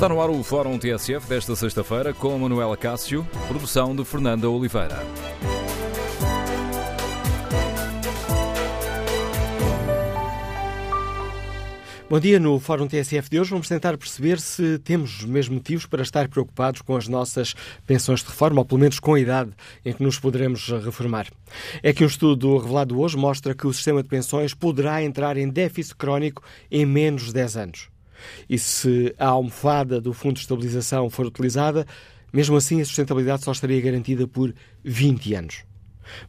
Está no ar o Fórum TSF desta sexta-feira com Manuela Cássio, produção de Fernanda Oliveira. Bom dia. No Fórum TSF de hoje vamos tentar perceber se temos os mesmos motivos para estar preocupados com as nossas pensões de reforma, ou pelo menos com a idade em que nos poderemos reformar. É que um estudo revelado hoje mostra que o sistema de pensões poderá entrar em déficit crónico em menos de 10 anos. E se a almofada do Fundo de Estabilização for utilizada, mesmo assim a sustentabilidade só estaria garantida por 20 anos.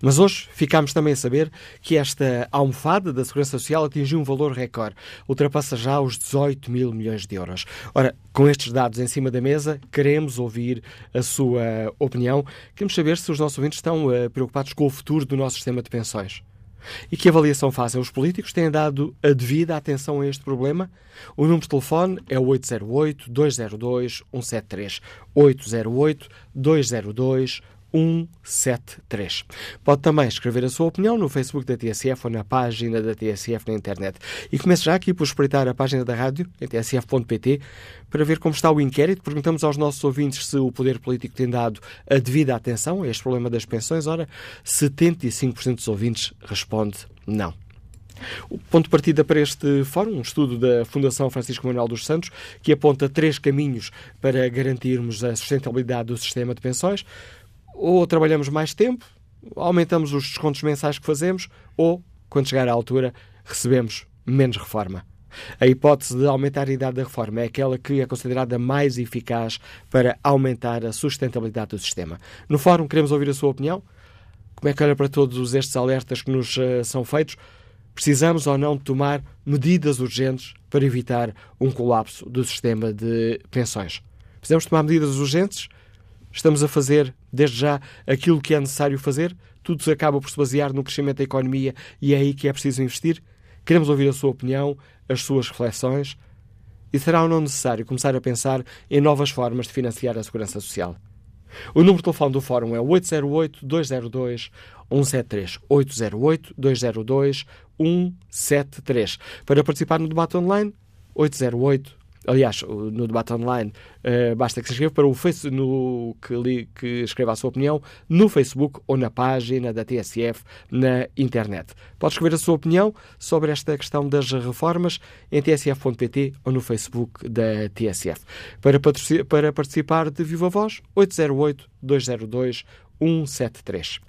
Mas hoje ficámos também a saber que esta almofada da Segurança Social atingiu um valor recorde, ultrapassa já os 18 mil milhões de euros. Ora, com estes dados em cima da mesa, queremos ouvir a sua opinião. Queremos saber se os nossos ouvintes estão uh, preocupados com o futuro do nosso sistema de pensões. E que avaliação fazem? Os políticos têm dado a devida atenção a este problema? O número de telefone é o 808-202-173. 808-202-173. 173. Pode também escrever a sua opinião no Facebook da TSF ou na página da TSF na internet. E comece já aqui por espreitar a página da rádio, tsf.pt, para ver como está o inquérito. Perguntamos aos nossos ouvintes se o poder político tem dado a devida atenção a este problema das pensões. Ora, 75% dos ouvintes responde não. O ponto de partida para este fórum, um estudo da Fundação Francisco Manuel dos Santos, que aponta três caminhos para garantirmos a sustentabilidade do sistema de pensões ou trabalhamos mais tempo, aumentamos os descontos mensais que fazemos, ou, quando chegar à altura, recebemos menos reforma. A hipótese de aumentar a idade da reforma é aquela que é considerada mais eficaz para aumentar a sustentabilidade do sistema. No fórum, queremos ouvir a sua opinião. Como é que olha para todos estes alertas que nos uh, são feitos? Precisamos ou não tomar medidas urgentes para evitar um colapso do sistema de pensões? Precisamos tomar medidas urgentes? Estamos a fazer, desde já, aquilo que é necessário fazer? Tudo acaba por se basear no crescimento da economia e é aí que é preciso investir? Queremos ouvir a sua opinião, as suas reflexões. E será ou não necessário começar a pensar em novas formas de financiar a segurança social? O número de telefone do Fórum é 808-202-173. 808-202-173. Para participar no debate online, 808 Aliás, no debate online, uh, basta que se inscreva para o Facebook, no, que, que escreva a sua opinião no Facebook ou na página da TSF na internet. Pode escrever a sua opinião sobre esta questão das reformas em tsf.pt ou no Facebook da TSF. Para, para participar de Viva Voz, 808-202 173.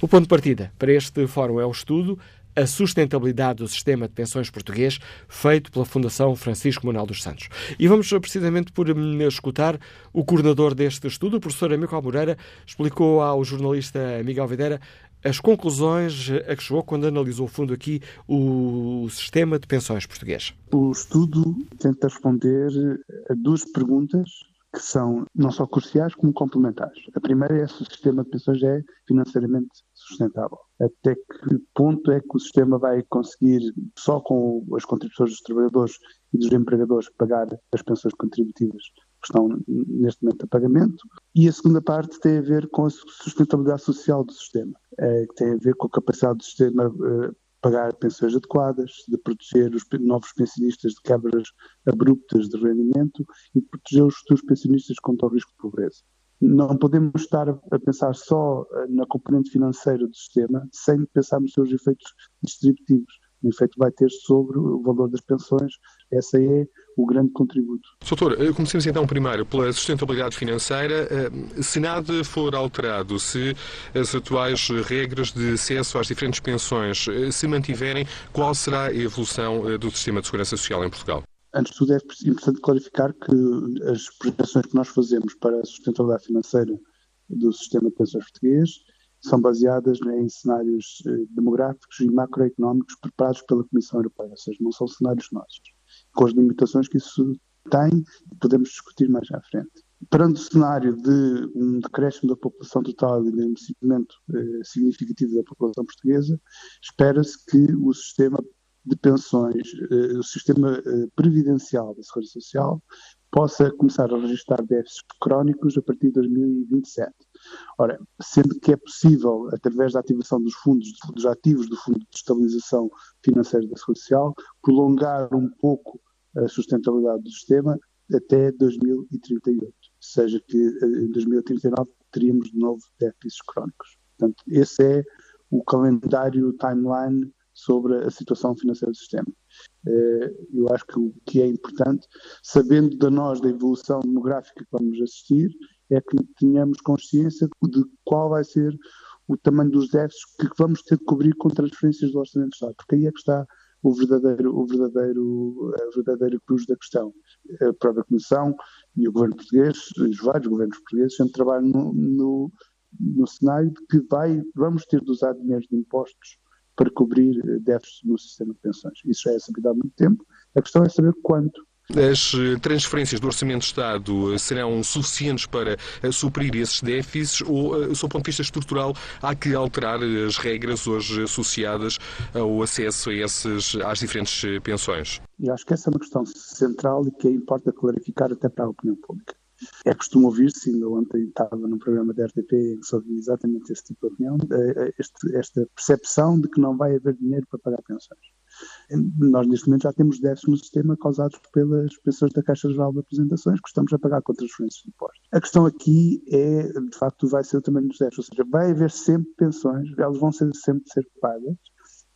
O ponto de partida para este fórum é o estudo a sustentabilidade do sistema de pensões português, feito pela Fundação Francisco Manuel dos Santos. E vamos precisamente por hum, escutar o coordenador deste estudo, o professor Amílcar Moreira, explicou ao jornalista Miguel Videira as conclusões a que chegou quando analisou fundo aqui o sistema de pensões português. O estudo tenta responder a duas perguntas que são não só cruciais como complementares. A primeira é se o sistema de pensões é financeiramente sustentável. Até que ponto é que o sistema vai conseguir, só com as contribuições dos trabalhadores e dos empregadores, pagar as pensões contributivas que estão neste momento a pagamento? E a segunda parte tem a ver com a sustentabilidade social do sistema, é, que tem a ver com a capacidade do sistema eh, pagar pensões adequadas, de proteger os novos pensionistas de quebras abruptas de rendimento e de proteger os futuros pensionistas contra o risco de pobreza. Não podemos estar a pensar só eh, na componente financeira do sistema sem pensar nos seus efeitos distributivos. O efeito vai ter sobre o valor das pensões. Essa é o grande contributo. Doutor, eh, comecemos então primeiro pela sustentabilidade financeira. Eh, se nada for alterado, se as atuais regras de acesso às diferentes pensões se mantiverem, qual será a evolução do sistema de segurança social em Portugal? Antes de tudo, é importante clarificar que as projeções que nós fazemos para a sustentabilidade financeira do sistema de pensões português são baseadas em cenários eh, demográficos e macroeconómicos preparados pela Comissão Europeia, ou seja, não são cenários nossos, com as limitações que isso tem, podemos discutir mais à frente. Perante o cenário de um decréscimo da população total e de um envelhecimento eh, significativo da população portuguesa, espera-se que o sistema de pensões, eh, o sistema eh, previdencial da Segurança Social possa começar a registrar déficits crónicos a partir de 2027. Ora, sendo que é possível, através da ativação dos fundos, dos ativos do Fundo de Estabilização Financeira da Segurança Social, prolongar um pouco a sustentabilidade do sistema, até 2038, seja que em 2039 teríamos de novo déficits crónicos. Portanto, esse é o calendário timeline sobre a situação financeira do sistema. Eu acho que o que é importante, sabendo de nós da evolução demográfica que vamos assistir, é que tenhamos consciência de qual vai ser o tamanho dos déficits que vamos ter de cobrir com transferências do Orçamento do Estado, porque aí é que está o verdadeiro, o verdadeiro, a verdadeira cruz da questão. A própria Comissão e o governo português, os vários governos portugueses, sempre trabalham no, no, no cenário de que vai, vamos ter de usar dinheiro de impostos para cobrir déficits no sistema de pensões. Isso já é sabido há muito tempo. A questão é saber quanto. As eh, transferências do Orçamento de Estado eh, serão suficientes para eh, suprir esses déficits ou, do seu ponto de vista estrutural, há que alterar as regras hoje associadas ao acesso a esses, às diferentes pensões? Eu acho que essa é uma questão central e que importa clarificar até para a opinião pública. É costume ouvir-se, ainda ontem estava num programa da RTP em que se ouvia exatamente esse tipo de opinião, este, esta percepção de que não vai haver dinheiro para pagar pensões. Nós, neste momento, já temos déficits no sistema causados pelas pessoas da Caixa Geral de Apresentações que estamos a pagar com transferências de impostos. A questão aqui é, de facto, vai ser o tamanho dos déficits, ou seja, vai haver sempre pensões, elas vão ser, sempre ser pagas.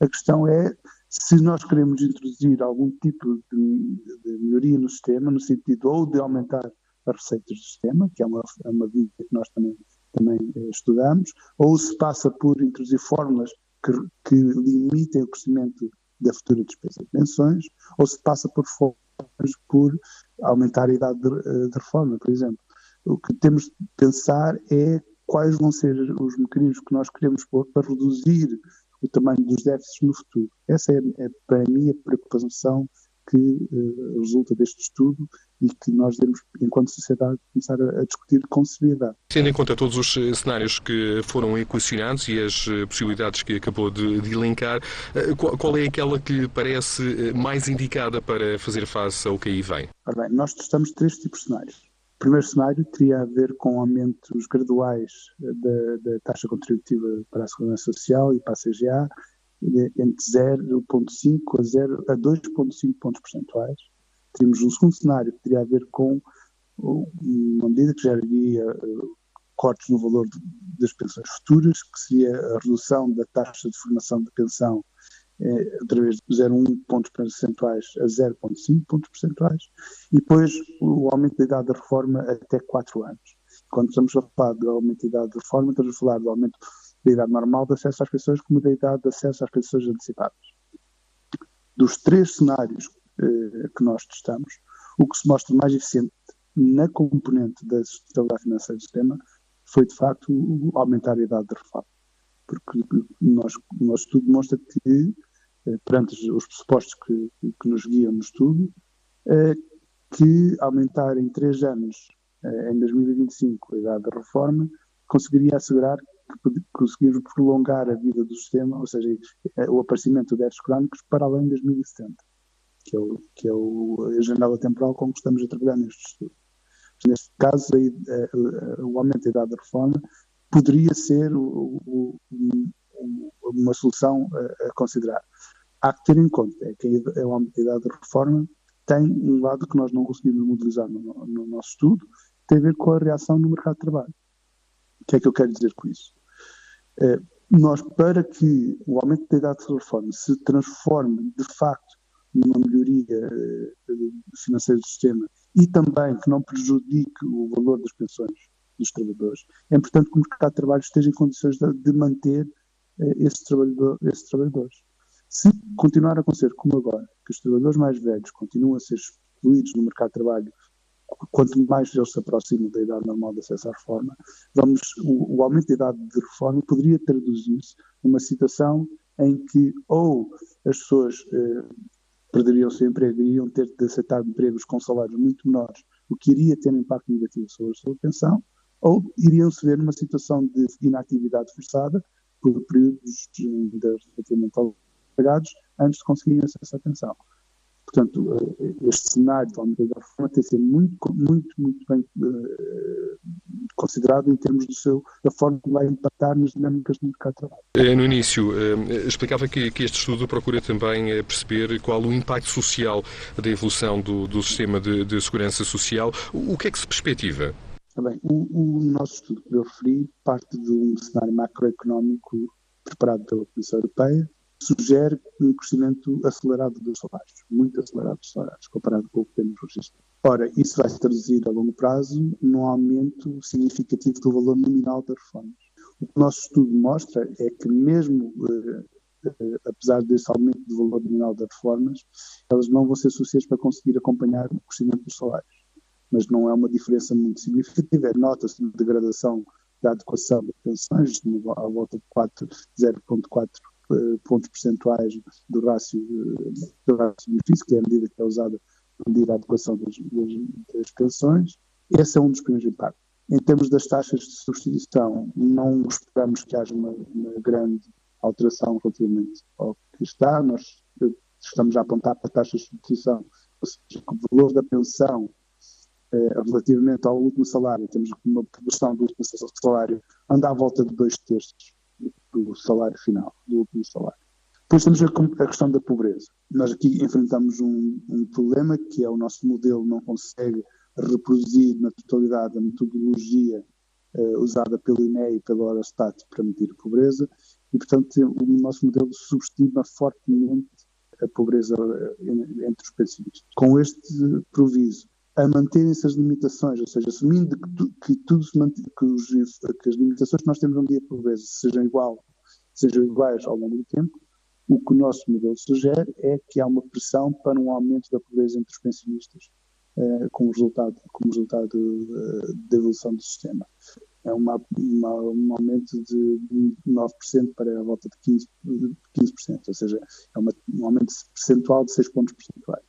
A questão é se nós queremos introduzir algum tipo de, de melhoria no sistema, no sentido ou de aumentar as receitas do sistema, que é uma, é uma via que nós também, também eh, estudamos, ou se passa por introduzir fórmulas que, que limitem o crescimento da futura despesa de pensões, ou se passa por formas por aumentar a idade de, eh, de, reforma, por exemplo. O que temos de pensar é quais vão ser os mecanismos que nós queremos pôr para reduzir o tamanho dos déficits no futuro. Essa é, é para mim a preocupação que uh, resulta deste estudo e que nós devemos, enquanto sociedade, começar a, a, discutir com seriedade. Tendo em conta todos os eh, cenários que foram equacionados e as eh, possibilidades que acabou de, de elencar, qual, qual, é aquela que lhe parece mais indicada para fazer face ao que aí vem? Ora bem, nós testamos três tipos de cenários. O primeiro cenário teria a ver com aumentos graduais da, da taxa contributiva para a Segurança Social e para a CGA, entre 0,5 a, 0, a 2,5 pontos percentuais. Temos um segundo cenário que teria a ver com uma medida que geraria eh, cortes no valor das pensões futuras, que seria a redução da taxa de formação de pensão eh, através de 0,1 pontos percentuais a 0,5 pontos percentuais, e depois o aumento da idade da reforma até 4 anos. Quando estamos a falar do aumento da idade da reforma, estamos a falar do aumento da idade normal de acesso às pensões como da idade de acesso às pensões antecipadas. Dos três cenários eh, que nós testamos, o que se mostra mais eficiente na componente da sustentabilidade financeira do sistema foi, de facto, aumentar a idade de reforma. Porque nós, o nosso estudo demonstra que, eh, perante os pressupostos que, que nos guiam no estudo, eh, que aumentar em três anos, eh, em 2025, a idade da reforma, conseguiria assegurar que conseguir prolongar a vida do sistema, ou seja, o aparecimento de déficits crónicos para além de 2070, que é, o, que é o, a janela temporal com que estamos a trabalhar neste estudo. Neste caso, a, a, o aumento da idade da reforma poderia ser o, uma solução a, a, considerar. Há que ter em conta é que o aumento da idade da reforma tem um lado que nós não conseguimos modelizar no, no nosso estudo, tem a ver com a reação no mercado de trabalho. O que é que eu quero dizer com isso? Eh, nós, para que o aumento da idade de reforma se transforme de facto numa melhoria eh, financeira do sistema e também que não prejudique o valor das pensões dos trabalhadores, é importante que o mercado de trabalho esteja em condições de, manter eh, esses, esses trabalhadores. Se continuar a acontecer como agora, que os trabalhadores mais velhos continuam a ser excluídos no mercado de trabalho quanto mais eles se aproximam da idade normal de acesso à reforma, vamos, o, o aumento da idade de reforma poderia traduzir-se numa situação em que ou as pessoas eh, perderiam o seu emprego e iriam ter de aceitar empregos com salários muito menores, o que iria ter um impacto negativo sobre a sua pensão, ou iriam se ver numa situação de inatividade forçada por períodos relativamente pagados antes de conseguirem acesso à pensão. Portanto, eh, este cenário de aumento da reforma tem de ser muito, muito, muito bem uh, considerado em termos do seu, da forma que vai impactar nas dinâmicas do mercado de trabalho. Eh, no início, uh, explicava que, que, este estudo procura também perceber qual o impacto social da evolução do, do sistema de, de, segurança social. O, o que é que se perspectiva? Bem, o, o nosso estudo que eu referi parte de um cenário macroeconómico preparado pela Comissão Europeia, sugere um crescimento acelerado dos salários, muito acelerado dos salários, comparado com o que temos registrado. Ora, isso vai se traduzir a longo prazo num aumento significativo do valor nominal das reformas. O que o nosso estudo mostra é que mesmo eh, eh, apesar desse aumento do valor nominal das reformas, elas não vão ser suficientes para conseguir acompanhar o crescimento dos salários. Mas não é uma diferença muito significativa. Nota-se uma degradação da adequação das pensões, à volta de 0,4 eh, pontos percentuais do rácio, eh, do rácio benefício, que é a medida que é usada para medir a adequação das, das, das pensões. Esse é um dos primeiros impactos. Em termos das taxas de substituição, não esperamos que haja uma, uma grande alteração relativamente ao que está. Nós eh, estamos a apontar para taxas de substituição, ou seja, que o valor da pensão eh, relativamente ao último salário, temos uma produção do último salário anda à volta de dois terços do salário final, do último salário. Depois temos a, questão da pobreza. Nós aqui enfrentamos um, um, problema que é o nosso modelo não consegue reproduzir na totalidade a metodologia uh, usada pelo INE e pelo Eurostat para medir a pobreza e, portanto, o nosso modelo subestima fortemente a pobreza eh, entre os pensionistas. Com este proviso, a manterem-se as limitações, ou seja, assumindo que, tu, que tudo se mantém, que, os, que, as limitações que nós temos no dia de pobreza sejam, igual, sejam iguais ao longo do tempo, o que o nosso modelo sugere é que há uma pressão para um aumento da pobreza entre os pensionistas, eh, como resultado, como resultado eh, da evolução do sistema. É uma, uma, um aumento de 9% para a volta de 15%, 15% ou seja, é uma, um aumento percentual de 6 pontos percentuais.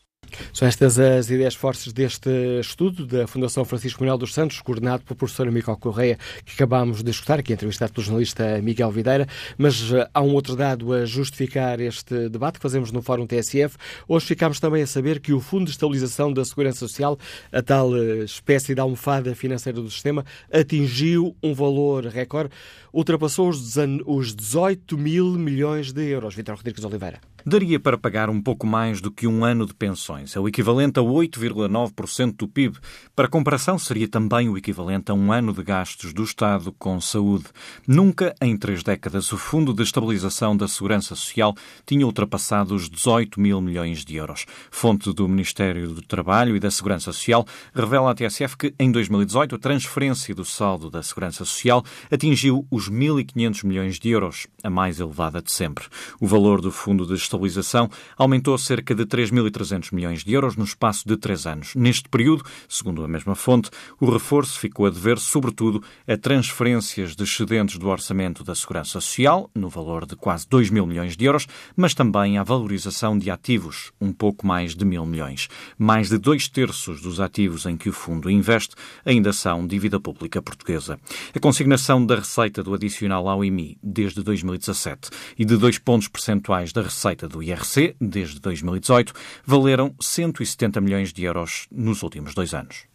São estas as ideias fortes deste estudo da Fundação Francisco Manuel dos Santos, coordenado pelo professor Miguel Correia, que acabámos de escutar, aqui entrevistado pelo jornalista Miguel Videira. Mas uh, há um outro dado a justificar este debate que fazemos no Fórum TSF. Hoje ficámos também a saber que o Fundo de Estabilização da Segurança Social, a tal uh, espécie de almofada financeira do sistema, atingiu um valor recorde, ultrapassou os 18 mil milhões de euros. Vitor Rodrigues Oliveira. Daria para pagar um pouco mais do que um ano de pensões. É o equivalente a 8,9% do PIB. Para comparação, seria também o equivalente a um ano de gastos do Estado com saúde. Nunca, em três décadas, o Fundo de Estabilização da Segurança Social tinha ultrapassado os 18 mil milhões de euros. Fonte do Ministério do Trabalho e da Segurança Social revela à TSF que, em 2018, a transferência do saldo da Segurança Social atingiu os 1.500 milhões de euros, a mais elevada de sempre. O valor do Fundo de estabilização aumentou cerca de 3.300 milhões de euros no espaço de três anos. Neste período, segundo a mesma fonte, o reforço ficou a dever, sobretudo, a transferências de excedentes do orçamento da Segurança Social, no valor de quase 2 mil milhões de euros, mas também à valorização de ativos, um pouco mais de mil milhões. Mais de dois terços dos ativos em que o fundo investe ainda são dívida pública portuguesa. A consignação da receita do adicional ao IMI desde 2017 e de dois pontos percentuais da receita receita do IRC, desde 2018, valeram 170 milhões de euros nos últimos dois anos.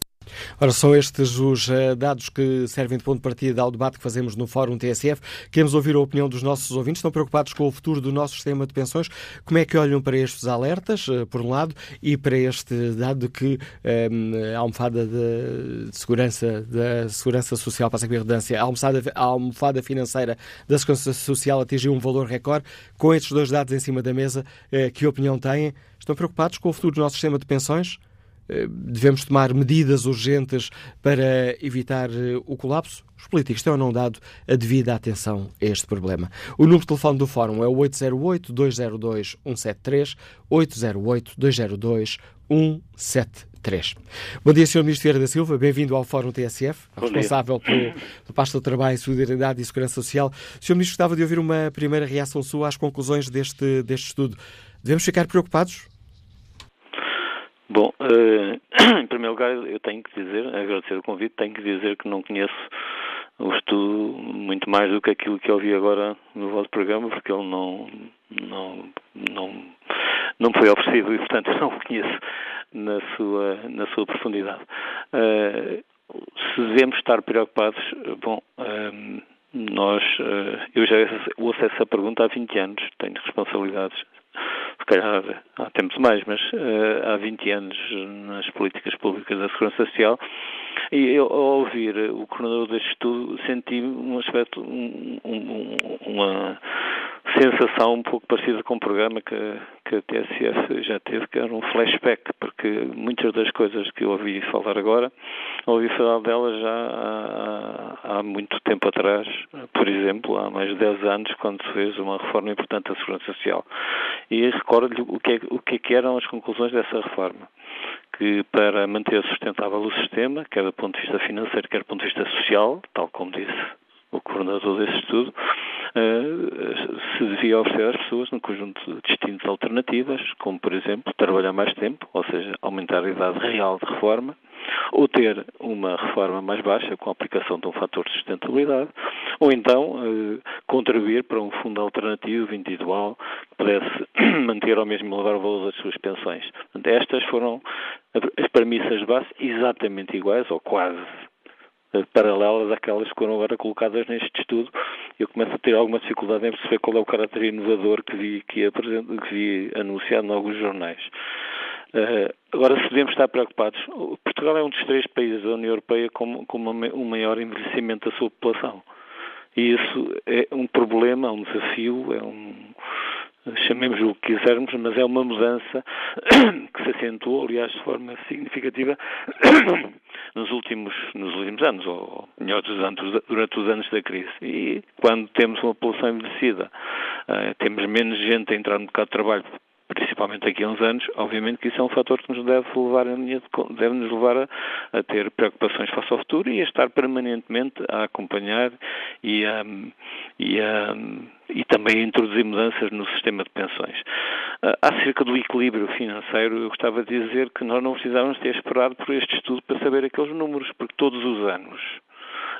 Ora, são estes os uh, dados que servem de ponto de partida ao debate que fazemos no Fórum TSF. Queremos ouvir a opinião dos nossos ouvintes. Estão preocupados com o futuro do nosso sistema de pensões? Como é que olham para estes alertas, uh, por um lado, e para este dado que um, a almofada de, de, segurança da segurança social, passa a redundância, a almofada, a almofada financeira da segurança social atingiu um valor recorde? Com estes dois dados em cima da mesa, que opinião têm? Estão preocupados com o futuro do nosso sistema de pensões? Eh, devemos tomar medidas urgentes para evitar eh, o colapso? Os políticos têm ou não dado a devida atenção a este problema? O número de telefone do Fórum é o 808-202-173, 808-202-173. Bom dia, Sr. Ministro Vieira da Silva, bem-vindo ao Fórum TSF, responsável pelo, pelo Pasto do Trabalho, Solidariedade e Segurança Social. Sr. Ministro, gostava de ouvir uma primeira reação sua às conclusões deste, deste estudo. Devemos ficar preocupados? Bom, uh, em primeiro lugar, eu tenho que dizer, agradecer o convite, tenho que dizer que não conheço o estudo muito mais do que aquilo que ouvi agora no vosso programa, porque ele não, não, não, não foi oferecido e, portanto, não o conheço na sua, na sua profundidade. Uh, se devemos estar preocupados, bom, um, nós, uh, eu já ouço essa pergunta há 20 anos, tenho responsabilidades se calhar há tempos mais, mas uh, há 20 anos nas políticas públicas da Segurança Social, e eu, ao ouvir o coordenador deste estudo, senti um aspecto, um, um, uma sensação um pouco parecida com o programa que, que a TSF já teve, que era um flashback, porque muitas das coisas que eu ouvi falar agora, ouvi falar delas já há, há muito tempo atrás, por exemplo, há mais de 10 anos, quando se fez uma reforma importante da Segurança Social. E recordo-lhe o que, é, o que, é que eram as conclusões dessa reforma que para manter sustentável o sistema, quer do ponto de vista financeiro, quer do ponto de vista social, tal como disse o coordenador desse estudo, se devia oferecer às pessoas um conjunto de destinos alternativas, como, por exemplo, trabalhar mais tempo, ou seja, aumentar a idade real de reforma, ou ter uma reforma mais baixa com a aplicação de um fator de sustentabilidade, ou então uh, contribuir para um fundo alternativo individual que pudesse manter ou mesmo elevar o valor das suas pensões. Estas foram as premissas de base exatamente iguais, ou quase eh, paralelas àquelas que foram agora colocadas neste estudo. Eu começo a ter alguma dificuldade em perceber qual é o caráter inovador que vi, que, que vi anunciado em alguns jornais. Uh, agora, se devemos estar preocupados, Portugal é um dos três países da União Europeia com, com uma, um maior envelhecimento da sua população. E isso é um problema, é um desafio, é um, chamemos o que quisermos, mas é uma mudança que se acentuou, aliás, de forma significativa nos últimos, nos últimos anos, ou melhor durante os anos da crise. E quando temos uma população envelhecida, uh, temos menos gente a entrar no mercado de trabalho principalmente daqui a uns anos, obviamente que isso é um fator que nos deve levar, deve nos levar a, a, ter preocupações face ao futuro e a estar permanentemente a acompanhar e, a, e, a, e também introduzir mudanças no sistema de pensões. Ah, acerca do equilíbrio financeiro, eu gostava de dizer que nós não precisávamos ter esperado por este estudo para saber aqueles números, porque todos os anos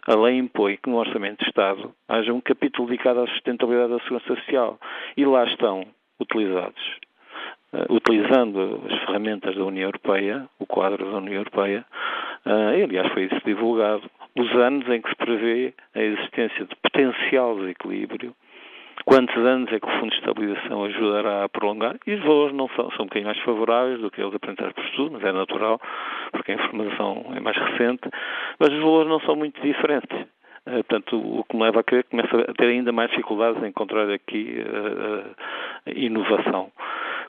a lei impõe que no Orçamento de Estado haja um capítulo dedicado à sustentabilidade da segurança social e lá estão utilizados uh, utilizando as ferramentas da União Europeia, o quadro da União Europeia, uh, aliás foi isso divulgado, os anos em que se prevê a existência de potencial desequilíbrio, quantos anos é que o Fundo de Estabilização ajudará a prolongar, e os valores não são, são um bocadinho mais favoráveis do que os apresentados por estudo, mas é natural, porque a informação é mais recente, mas os valores não são muito diferentes. Uh, portanto, o que me leva a crer que começa a ter ainda mais dificuldades em encontrar aqui uh, uh, inovação.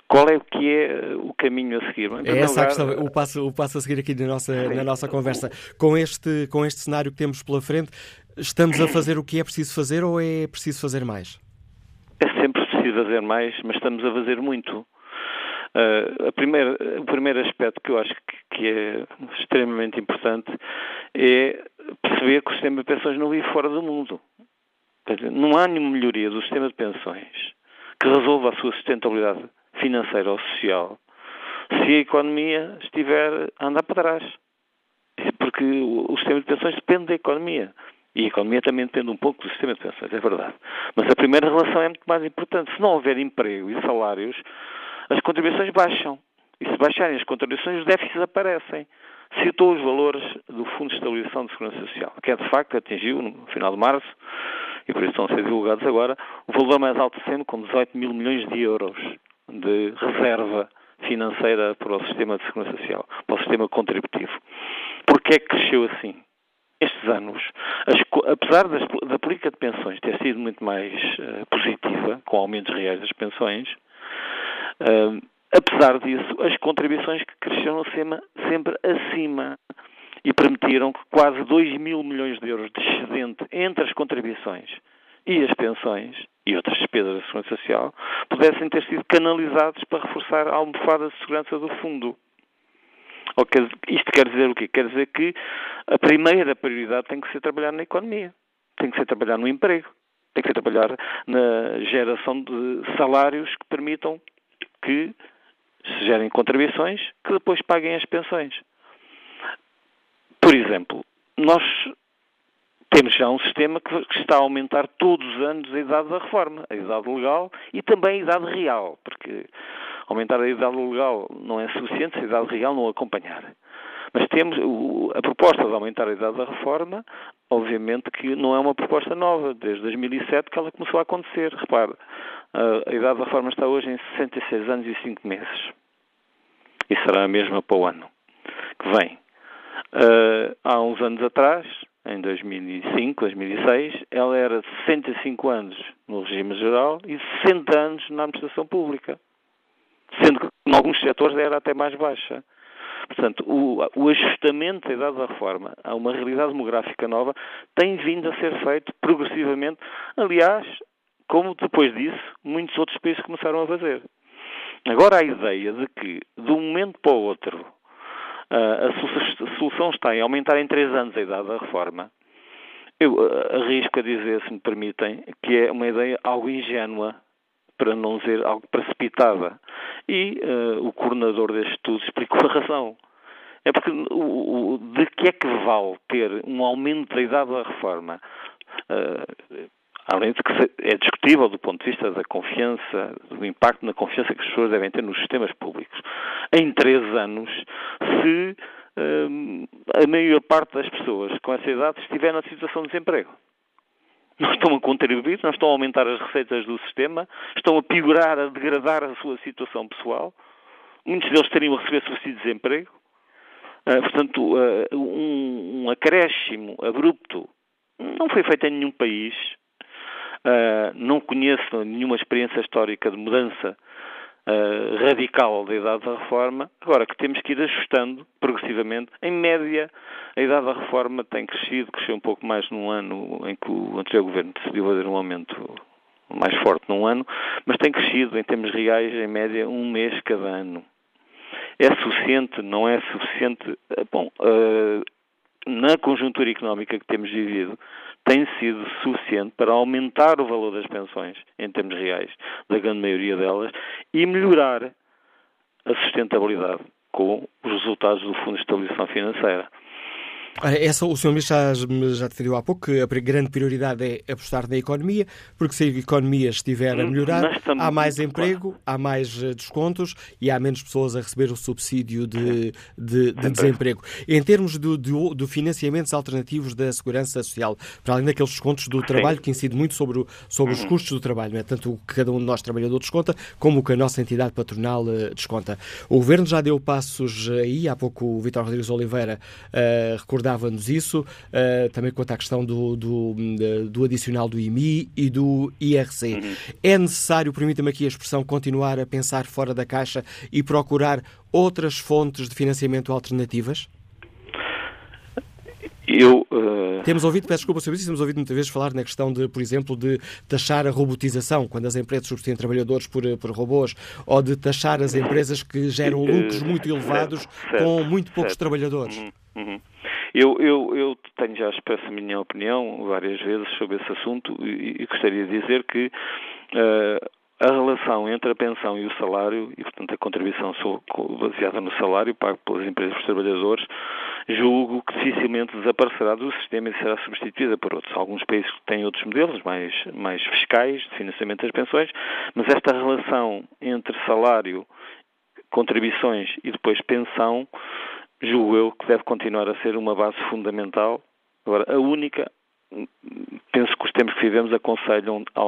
Qual é que é o caminho a seguir? É essa lugar... a questão, o passo, o passo a seguir aqui na nossa, na nossa conversa. Com este, com este cenário que temos pela frente, estamos a fazer o que é preciso fazer ou é preciso fazer mais? Fazer mais, mas estamos a fazer muito. Uh, primeira, o primeiro aspecto que eu acho que, que é extremamente importante é perceber que o sistema de pensões não vive fora do mundo. Não há nenhuma melhoria do sistema de pensões que resolva a sua sustentabilidade financeira ou social se a economia estiver a andar para trás. Porque o sistema de pensões depende da economia. E a economia também depende um pouco do sistema de pensões, é verdade. Mas a primeira relação é muito mais importante. Se não houver emprego e salários, as contribuições baixam. E se baixarem as contribuições, os déficits aparecem. Citou os valores do Fundo de Estabilização de Segurança Social, que é de facto atingiu, no final de março, e por isso estão a ser divulgados agora, o valor mais alto sempre, com 18 mil milhões de euros de reserva financeira para o sistema de segurança social, para o sistema contributivo. Porquê é que cresceu assim? Estes anos, as, apesar das, da política de pensões ter sido muito mais uh, positiva, com aumentos reais das pensões, uh, apesar disso, as contribuições que cresceram sempre, acima e permitiram que quase 2 mil milhões de euros de excedente entre as contribuições e as pensões e outras despesas da Segurança Social pudessem ter sido canalizados para reforçar a almofada de segurança do fundo. Isto quer dizer o quê? Quer dizer que a primeira prioridade tem que ser trabalhar na economia, tem que ser trabalhar no emprego, tem que ser trabalhar na geração de salários que permitam que se gerem contribuições que depois paguem as pensões. Por exemplo, nós temos já um sistema que está a aumentar todos os anos a idade da reforma, a idade legal e também a idade real, porque aumentar a idade legal não é suficiente se a idade real não acompanhar. Mas temos a proposta de aumentar a idade da reforma, obviamente que não é uma proposta nova, desde 2007 que ela começou a acontecer. Repare, a idade da reforma está hoje em 66 anos e 5 meses. E será a mesma para o ano que vem. Há uns anos atrás, em 2005, 2006, ela era 65 anos no regime geral e 60 anos na administração pública. Sendo que em alguns setores era até mais baixa. Portanto, o, o, ajustamento da idade da reforma a uma realidade demográfica nova tem vindo a ser feito progressivamente. Aliás, como depois disso, muitos outros países começaram a fazer. Agora, a ideia de que, de um momento para o outro, a solução está em aumentar em três anos a idade da reforma, eu arrisco a dizer, se me permitem, que é uma ideia algo ingênua, para não dizer algo precipitada. E uh, o coordenador deste estudo explicou a razão. É porque o, o, de que é que vale ter um aumento da idade da reforma? Uh, além de que é discutível do ponto de vista da confiança, do impacto na confiança que as pessoas devem ter nos sistemas públicos. Em três anos, se uh, a maior parte das pessoas com essa idade estiver na situação de desemprego. Não estão a contribuir, não estão a aumentar as receitas do sistema, estão a piorar, a degradar a sua situação pessoal. Muitos deles teriam a receber subsídio de desemprego. Uh, portanto, uh, um, um acréscimo abrupto não foi feito em nenhum país. Uh, não conheço nenhuma experiência histórica de mudança uh, radical da idade da reforma, agora que temos que ir ajustando progressivamente. Em média, a idade da reforma tem crescido, cresceu um pouco mais num ano em que o anterior governo decidiu fazer um aumento mais forte num ano, mas tem crescido em termos reais, em média, um mês cada ano. É suficiente? Não é suficiente? Eh, bom, uh, na conjuntura económica que temos vivido, tem sido suficiente para aumentar o valor das pensões, em termos reais, da grande maioria delas, e melhorar a sustentabilidade com os resultados do Fundo de Estabilização Financeira. Essa, o Sr. Ministro já, já referiu há pouco que a grande prioridade é apostar na economia, porque se a economia estiver a hum, melhorar, há mais emprego, claro. há mais eh, descontos e há menos pessoas a receber o subsídio de, de, de desemprego. Em termos do, do, do, financiamentos alternativos da segurança social, para além daqueles descontos do trabalho, Sim. que incide muito sobre, o, sobre uhum. os custos do trabalho, é? tanto o que cada um de nós trabalhador desconta, como o que a nossa entidade patronal uh, desconta. O Governo já deu passos aí, há pouco o Vitor Rodrigues Oliveira uh, recordou recordava-nos isso, uh, também quanto à questão do, do, do, adicional do IMI e do IRC. Uhum. É necessário, permita-me aqui a expressão, continuar a pensar fora da caixa e procurar outras fontes de financiamento alternativas? Eu, uh... Temos ouvido, peço desculpa sobre isso, temos ouvido muitas vezes falar na questão de, por exemplo, de taxar a robotização, quando as empresas substituem trabalhadores por, por robôs, ou de taxar as empresas que geram lucros muito elevados certo, com muito poucos certo. trabalhadores. Uhum, uhum. Eu, eu, eu tenho já expresso a minha opinião várias vezes sobre esse assunto e, e gostaria de dizer que uh, a relação entre a pensão e o salário, e portanto a contribuição baseada no salário pago pelas empresas e trabalhadores, julgo que dificilmente desaparecerá do sistema e será substituída por outros. Alguns países têm outros modelos mais, mais fiscais de financiamento das pensões, mas esta relação entre salário, contribuições e depois pensão julgo eu que deve continuar a ser uma base fundamental. Agora, a única, penso que os tempos que vivemos aconselham a,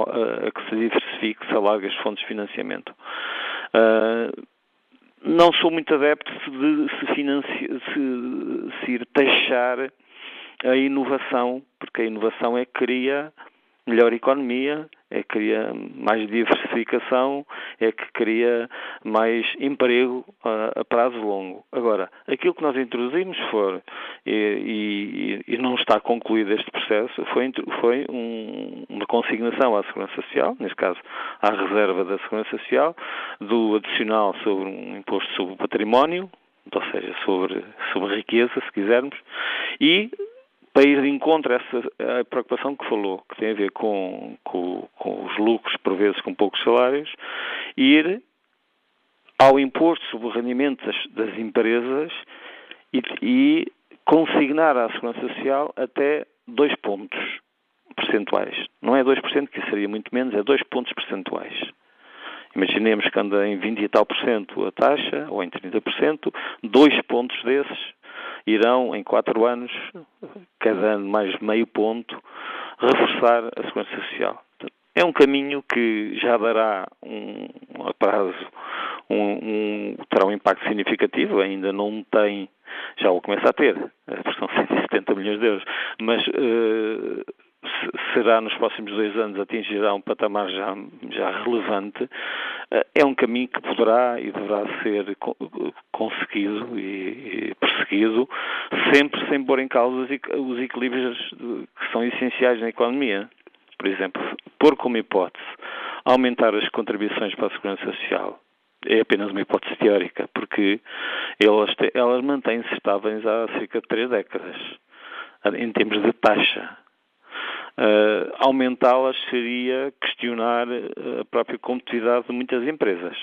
a que se diversifique, se alargue as fontes de financiamento. Uh, não sou muito adepto de se, se, se ir taxar a inovação, porque a inovação é que cria melhor economia, é que cria mais diversificação, é que cria mais emprego a, a prazo longo. Agora, aquilo que nós introduzimos for, e, e, e não está concluído este processo, foi, foi um, uma consignação à Segurança Social, neste caso à reserva da Segurança Social, do adicional sobre um imposto sobre o património, ou seja, sobre, sobre riqueza, se quisermos, e para ir de encontro a essa a preocupação que falou, que tem a ver com, com, com os lucros, por vezes com poucos salários, ir ao imposto sobre o rendimento das, das empresas e, e, consignar à Segurança Social até 2 pontos percentuais. Não é 2%, que seria muito menos, é 2 pontos percentuais. Imaginemos que anda em 20 e tal por cento a taxa, ou em 30%, dois pontos desses irão, em quatro anos, cada ano mais meio ponto, reforçar a segurança social. É um caminho que já dará um, a prazo um, um, terá um impacto significativo, ainda não tem, já o começa a ter, são 170 milhões de euros, mas uh, será nos próximos dois anos atingirá um patamar já, já relevante, eh, é um caminho que poderá e deverá ser conseguido e perseguido, sempre sem pôr em causa os equilíbrios que são essenciais na economia. Por exemplo, pôr como hipótese aumentar as contribuições para a segurança social é apenas uma hipótese teórica, porque elas, elas mantêm-se estáveis há cerca de três décadas, em termos de taxa. Uh, aumentá-las seria questionar a própria competitividade de muitas empresas.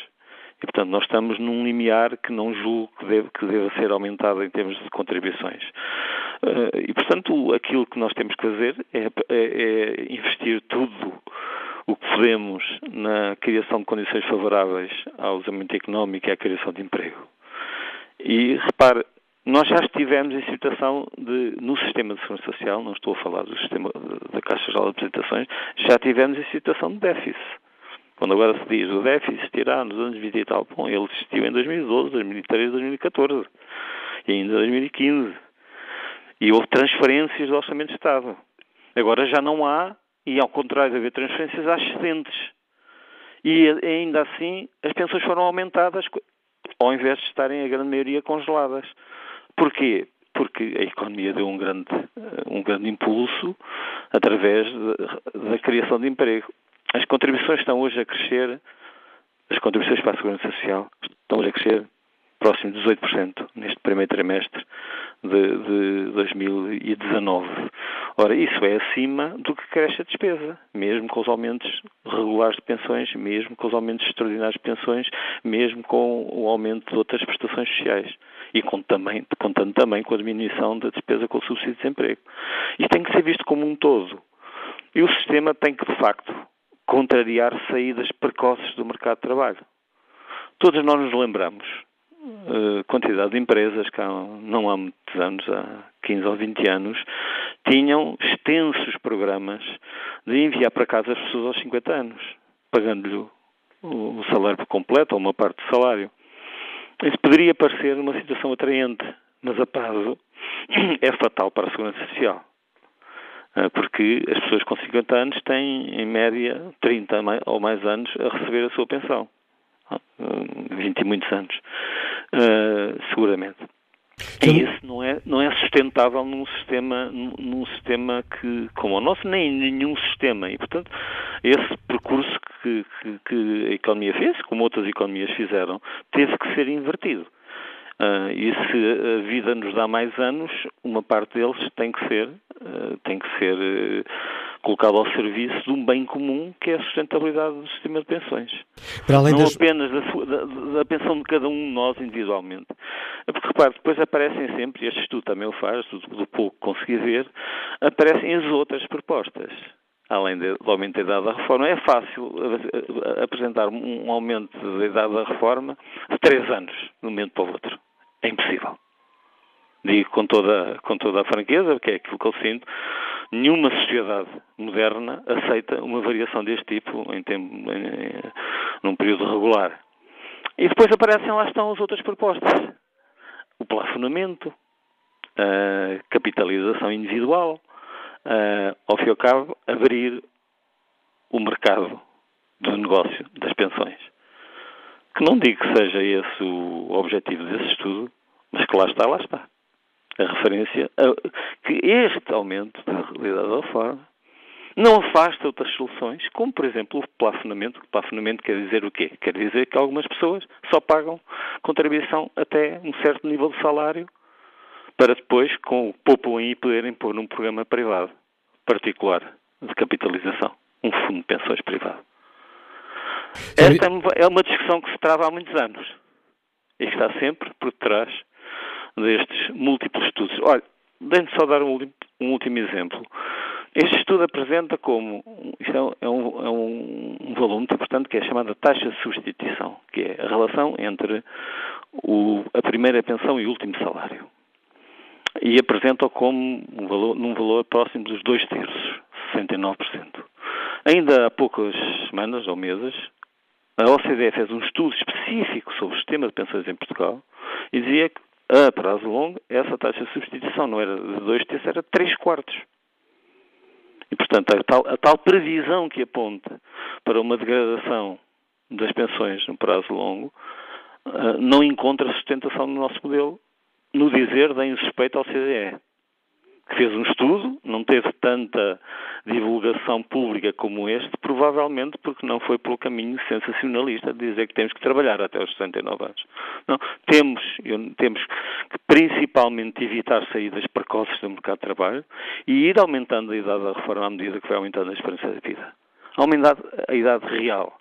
E, portanto, nós estamos num limiar que não julgo que deve, que deva ser aumentado em termos de contribuições. Uh, e, portanto, aquilo que nós temos que fazer é, é, é investir tudo o que podemos na criação de condições favoráveis ao desenvolvimento económico e à criação de emprego. E repare, nós já estivemos em situação de, no sistema de segurança social, não estou a falar do sistema da Caixa Geral de Apresentações, já estivemos em situação de déficit. Quando agora se diz o déficit irá nos anos 20 e tal, bom, ele existiu em 2012, 2013, 2014 e ainda 2015. E houve transferências do Orçamento de Estado. Agora já não há, e ao contrário de haver transferências, há excedentes. E ainda assim as pensões foram aumentadas ao invés de estarem a grande maioria congeladas. Porquê? Porque a economia deu um grande, um grande impulso através de, da criação de emprego. As contribuições estão hoje a crescer, as contribuições para a Segurança Social estão hoje a crescer próximo de 18% neste primeiro trimestre de, de 2019. Ora, isso é acima do que cresce a despesa, mesmo com os aumentos regulares de pensões, mesmo com os aumentos extraordinários de pensões, mesmo com o aumento de outras prestações sociais e contando também com a diminuição da despesa com o subsídio de desemprego. Isto tem que ser visto como um todo. E o sistema tem que, de facto, contrariar saídas precoces do mercado de trabalho. Todos nós nos lembramos uh, quantidade de empresas que há, não há muitos anos, há 15 ou 20 anos, tinham extensos programas de enviar para casa as pessoas aos 50 anos, pagando-lhe o salário completo ou uma parte do salário. Isso poderia parecer uma situação atraente, mas a prazo é fatal para a segurança social. Eh, porque as pessoas com 50 anos têm, em média, 30 ou mais anos a receber a sua pensão. 20 e muitos anos, uh, seguramente. E isso não é, não é sustentável num sistema, num sistema que, como o nosso, nem em nenhum sistema. E, portanto, esse percurso que, que, que a economia fez, como outras economias fizeram, teve que ser invertido. Uh, e se a vida nos dá mais anos, uma parte deles tem que ser, uh, tem que ser uh, colocado ao serviço de um bem comum que é a sustentabilidade do sistema de pensões. Não das... apenas da, da, da, pensão de cada um de nós individualmente. Porque, repare, depois aparecem sempre, e este estudo também o faz, do, do pouco que consegui ver, aparecem as outras propostas além do aumento da idade da reforma, é fácil apresentar um aumento da idade da reforma de três anos, de um momento para o outro. É impossível. Digo com toda, com toda a franqueza, porque é aquilo que eu sinto, nenhuma sociedade moderna aceita uma variação deste tipo em tempo, em, num período regular. E depois aparecem lá estão as outras propostas. O plafonamento, a capitalização individual, a, ao fim e ao cabo, abrir o mercado do negócio das pensões. Que não digo que seja esse o objetivo desse estudo, mas que lá está, lá está. A referência a que este aumento da realidade da reforma não afasta outras soluções, como por exemplo o plafonamento. O plafonamento quer dizer o quê? Quer dizer que algumas pessoas só pagam contribuição até um certo nível de salário para depois, com o poupam aí, poderem pôr num programa privado, particular, de capitalização, um fundo de pensões privado. Esta é uma discussão que se trava há muitos anos e está sempre por trás destes múltiplos estudos. Olha, deixe-me só dar um um último exemplo. Este estudo apresenta como, isto é um, é um, um valor muito importante, que é chamada taxa de substituição, que é a relação entre o, a primeira pensão e o último salário. E apresenta-o como um valor, num valor próximo dos dois terços, 69%. Ainda há poucas semanas ou meses, a OCDE fez um estudo específico sobre o sistema de pensões em Portugal e dizia que, a prazo longo, essa taxa de substituição não era de dois terços, era de três quartos. E, portanto, a tal, a tal previsão que aponta para uma degradação das pensões no prazo longo uh, não encontra sustentação no nosso modelo, no dizer da insuspeita ao CDE que fez um estudo, não teve tanta divulgação pública como este, provavelmente porque não foi pelo caminho sensacionalista de dizer que temos que trabalhar até os 69 anos. Não, temos, temos que principalmente evitar saídas precoces do mercado de trabalho e ir aumentando a idade da reforma à medida que vai aumentando a esperança de vida. Aumentar a idade real.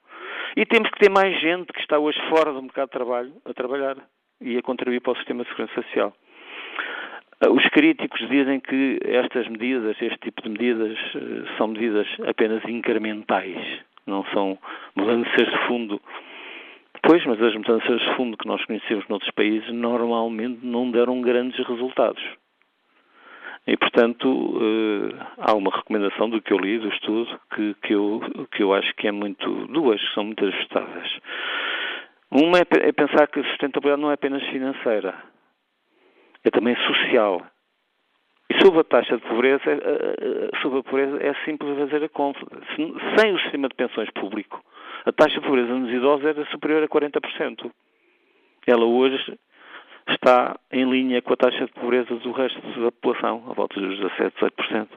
E temos que ter mais gente que está hoje fora do mercado de trabalho a trabalhar e a contribuir para o sistema de segurança social. Ah, os críticos dizem que estas medidas, este tipo de medidas, eh, são medidas apenas incrementais, não são mudanças de fundo. Pois, mas as mudanças de fundo que nós conhecemos noutros países normalmente não deram grandes resultados. E, portanto, eh, há uma recomendação do que eu li, do estudo, que, que, eu, que eu acho que é muito. duas que são muito ajustadas. Uma é, é pensar que a sustentabilidade não é apenas financeira é também social. E sobre a taxa de pobreza, eh, eh, sobre a pobreza é simples fazer a conta. Sem o sistema de pensões público, a taxa de pobreza nos idosos era superior a 40%. Ela hoje está em linha com a taxa de pobreza do resto da população, a volta dos 17, 18%,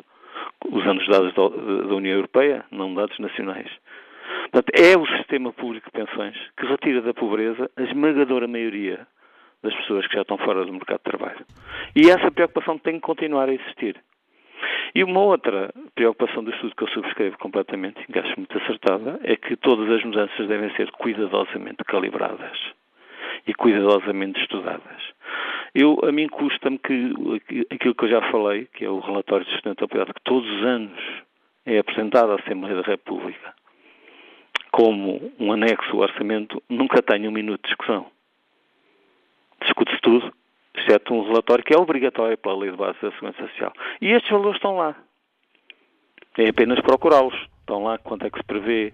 usando os dados da União Europeia, não dados nacionais. Portanto, é o sistema público de pensões que retira da pobreza a esmagadora maioria das pessoas que já estão fora do mercado de trabalho. E essa preocupação tem que continuar a existir. E uma outra preocupação do estudo que eu subscrevo completamente, que acho muito acertada, é que todas as mudanças devem ser cuidadosamente calibradas e cuidadosamente estudadas. Eu, a mim custa-me que aquilo que eu já falei, que é o relatório de sustentabilidade, que todos os anos é apresentado à Assembleia da República como um anexo ao orçamento, nunca tenha um minuto de discussão discute-se tudo, exceto um relatório que é obrigatório pela Lei de Base da Segurança Social. E estes valores estão lá. É apenas procurá-los. Estão lá quanto é que se prevê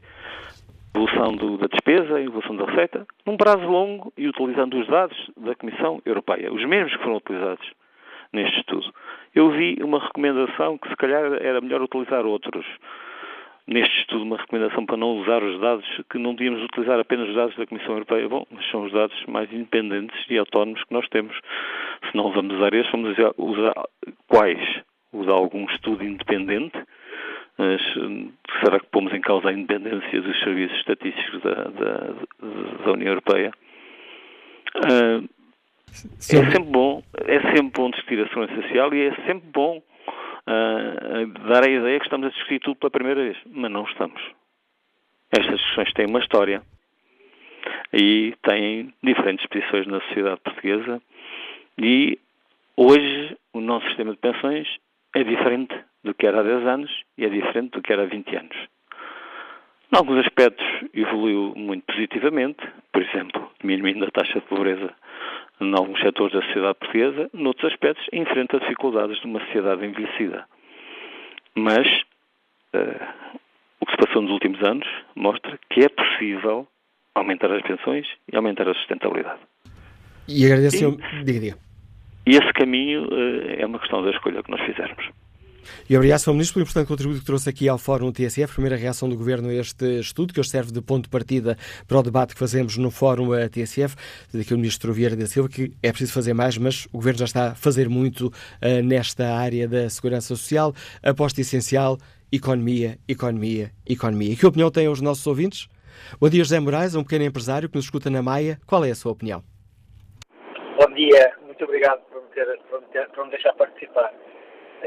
a evolução do, da despesa, a evolução da receita, num prazo longo e utilizando os dados da Comissão Europeia, os mesmos que foram utilizados neste estudo. Eu vi uma recomendação que se calhar era melhor utilizar outros neste estudo uma recomendação para não usar os dados, que não devíamos utilizar apenas os dados da Comissão Europeia. Bom, mas são os dados mais independentes e autónomos que nós temos. Se não vamos usar estes, vamos usar quais? Usar algum estudo independente? Mas será que pomos em causa a independência dos serviços estatísticos da, da, da União Europeia? Uh, é sempre bom, é sempre bom discutir a segurança social e é sempre bom uh, dar a ideia que estamos a discutir tudo pela primeira vez, mas não estamos. Estas discussões têm uma história e têm diferentes posições na sociedade portuguesa e hoje o nosso sistema de pensões é diferente do que era há 10 anos e é diferente do que era há 20 anos. Em alguns aspectos evoluiu muito positivamente, por exemplo, diminuindo a taxa de pobreza em alguns setores da sociedade portuguesa, noutros aspectos, enfrenta dificuldades de uma sociedade envelhecida. Mas uh, o que se passou nos últimos anos mostra que é possível aumentar as pensões e aumentar a sustentabilidade. E agradeço. E, diga, diga. E esse caminho uh, é uma questão da escolha que nós fizermos. E obrigado, Sr. Ministro, pelo importante contributo que trouxe aqui ao Fórum TSF. Primeira reação do Governo a este estudo, que hoje serve de ponto de partida para o debate que fazemos no Fórum TSF. Daqui o Ministro Vieira da Silva que é preciso fazer mais, mas o Governo já está a fazer muito uh, nesta área da segurança social. Aposta essencial, economia, economia, economia. E que opinião têm os nossos ouvintes? Bom dia, José Moraes, um pequeno empresário que nos escuta na Maia. Qual é a sua opinião? Bom dia, muito obrigado por me, ter, por me, ter, por me deixar participar.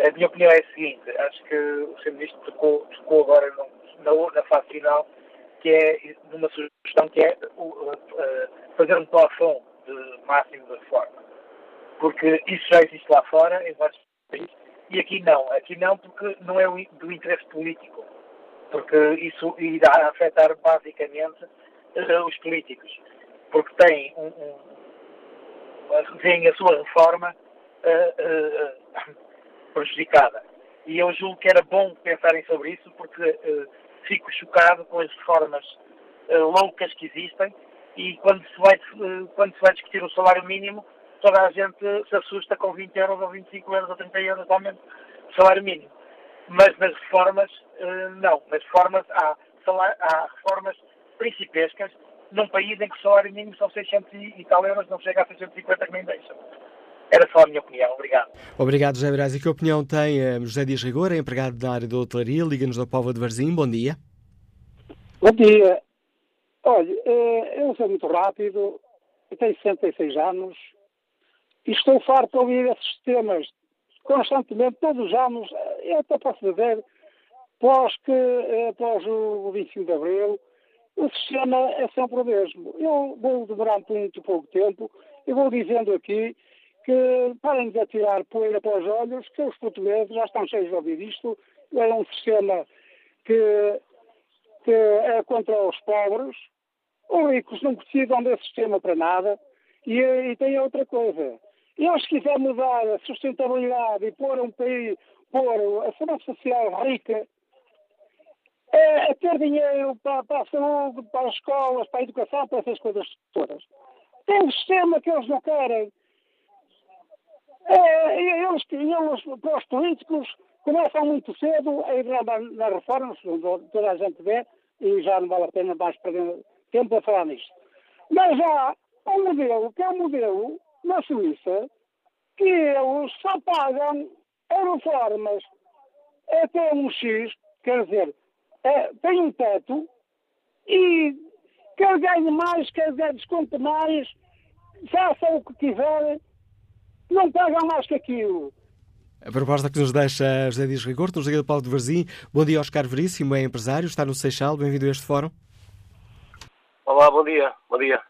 A minha opinião é a seguinte, acho que o Sr. Ministro tocou, tocou agora no, na, na, fase final, que é numa sugestão que é uh, fazer um plafond de máximo de reforma. Porque isso já existe lá fora, em vários países, E aqui não, aqui não porque não é do interesse político, porque isso irá afetar basicamente uh, os políticos, porque têm um, um, a sua reforma uh, prejudicada. E eu julgo que era bom pensarem sobre isso, porque fico chocado com as reformas loucas que existem e quando se, vai, quando se vai discutir o salário mínimo, toda a gente se assusta com 20 euros ou 25 euros ou 30 euros de aumento do salário mínimo. Mas nas reformas, não. Nas reformas há, há reformas principescas num país em que o salário mínimo são 600 e tal euros, não chega a 650 que nem deixam. Era só a minha opinião. Obrigado. Obrigado, José Braz. E que opinião tem eh, José Dias Rigor, empregado da área da hotelaria? Liga-nos da Póvoa de Varzim. Bom dia. Bom dia. Olha, eh, eu sou muito rápido, eu tenho 66 anos, e estou farto de ouvir esses temas constantemente, todos os anos, eu até posso dizer, pós, que, eh, após o 25 de Abril, o sistema é sempre o mesmo. Eu vou demorar muito pouco tempo e vou dizendo aqui que parem de atirar poeira para os olhos, que os portugueses já estão cheios de ouvir isto. É um sistema que, que é contra os pobres. Os ricos não precisam desse sistema para nada. E, e tem outra coisa. Eles quiserem mudar a sustentabilidade e pôr um país, pôr a segurança social rica, é, é ter dinheiro para, para, a saúde, para as escolas, para a educação, para essas coisas todas. Tem um sistema que eles não querem. É, eles, eles, para os políticos, começam muito cedo a ir na, reforma, toda a gente vê, e já não vale a pena mais perder tempo a falar nisto. Mas há um modelo que é um modelo na Suíça que eles só pagam reformas até um X, quer dizer, é, tem um teto e quer ganhe mais, quer ganhe desconto mais, faça o que quiser, não pagam mais que aquilo. A proposta que nos deixa José Dias Rigor, nos liga do Paulo de Varzim. Bom dia, Oscar Veríssimo, é empresário, está no Seixal, bem-vindo a este fórum. Olá, bom dia, bom dia.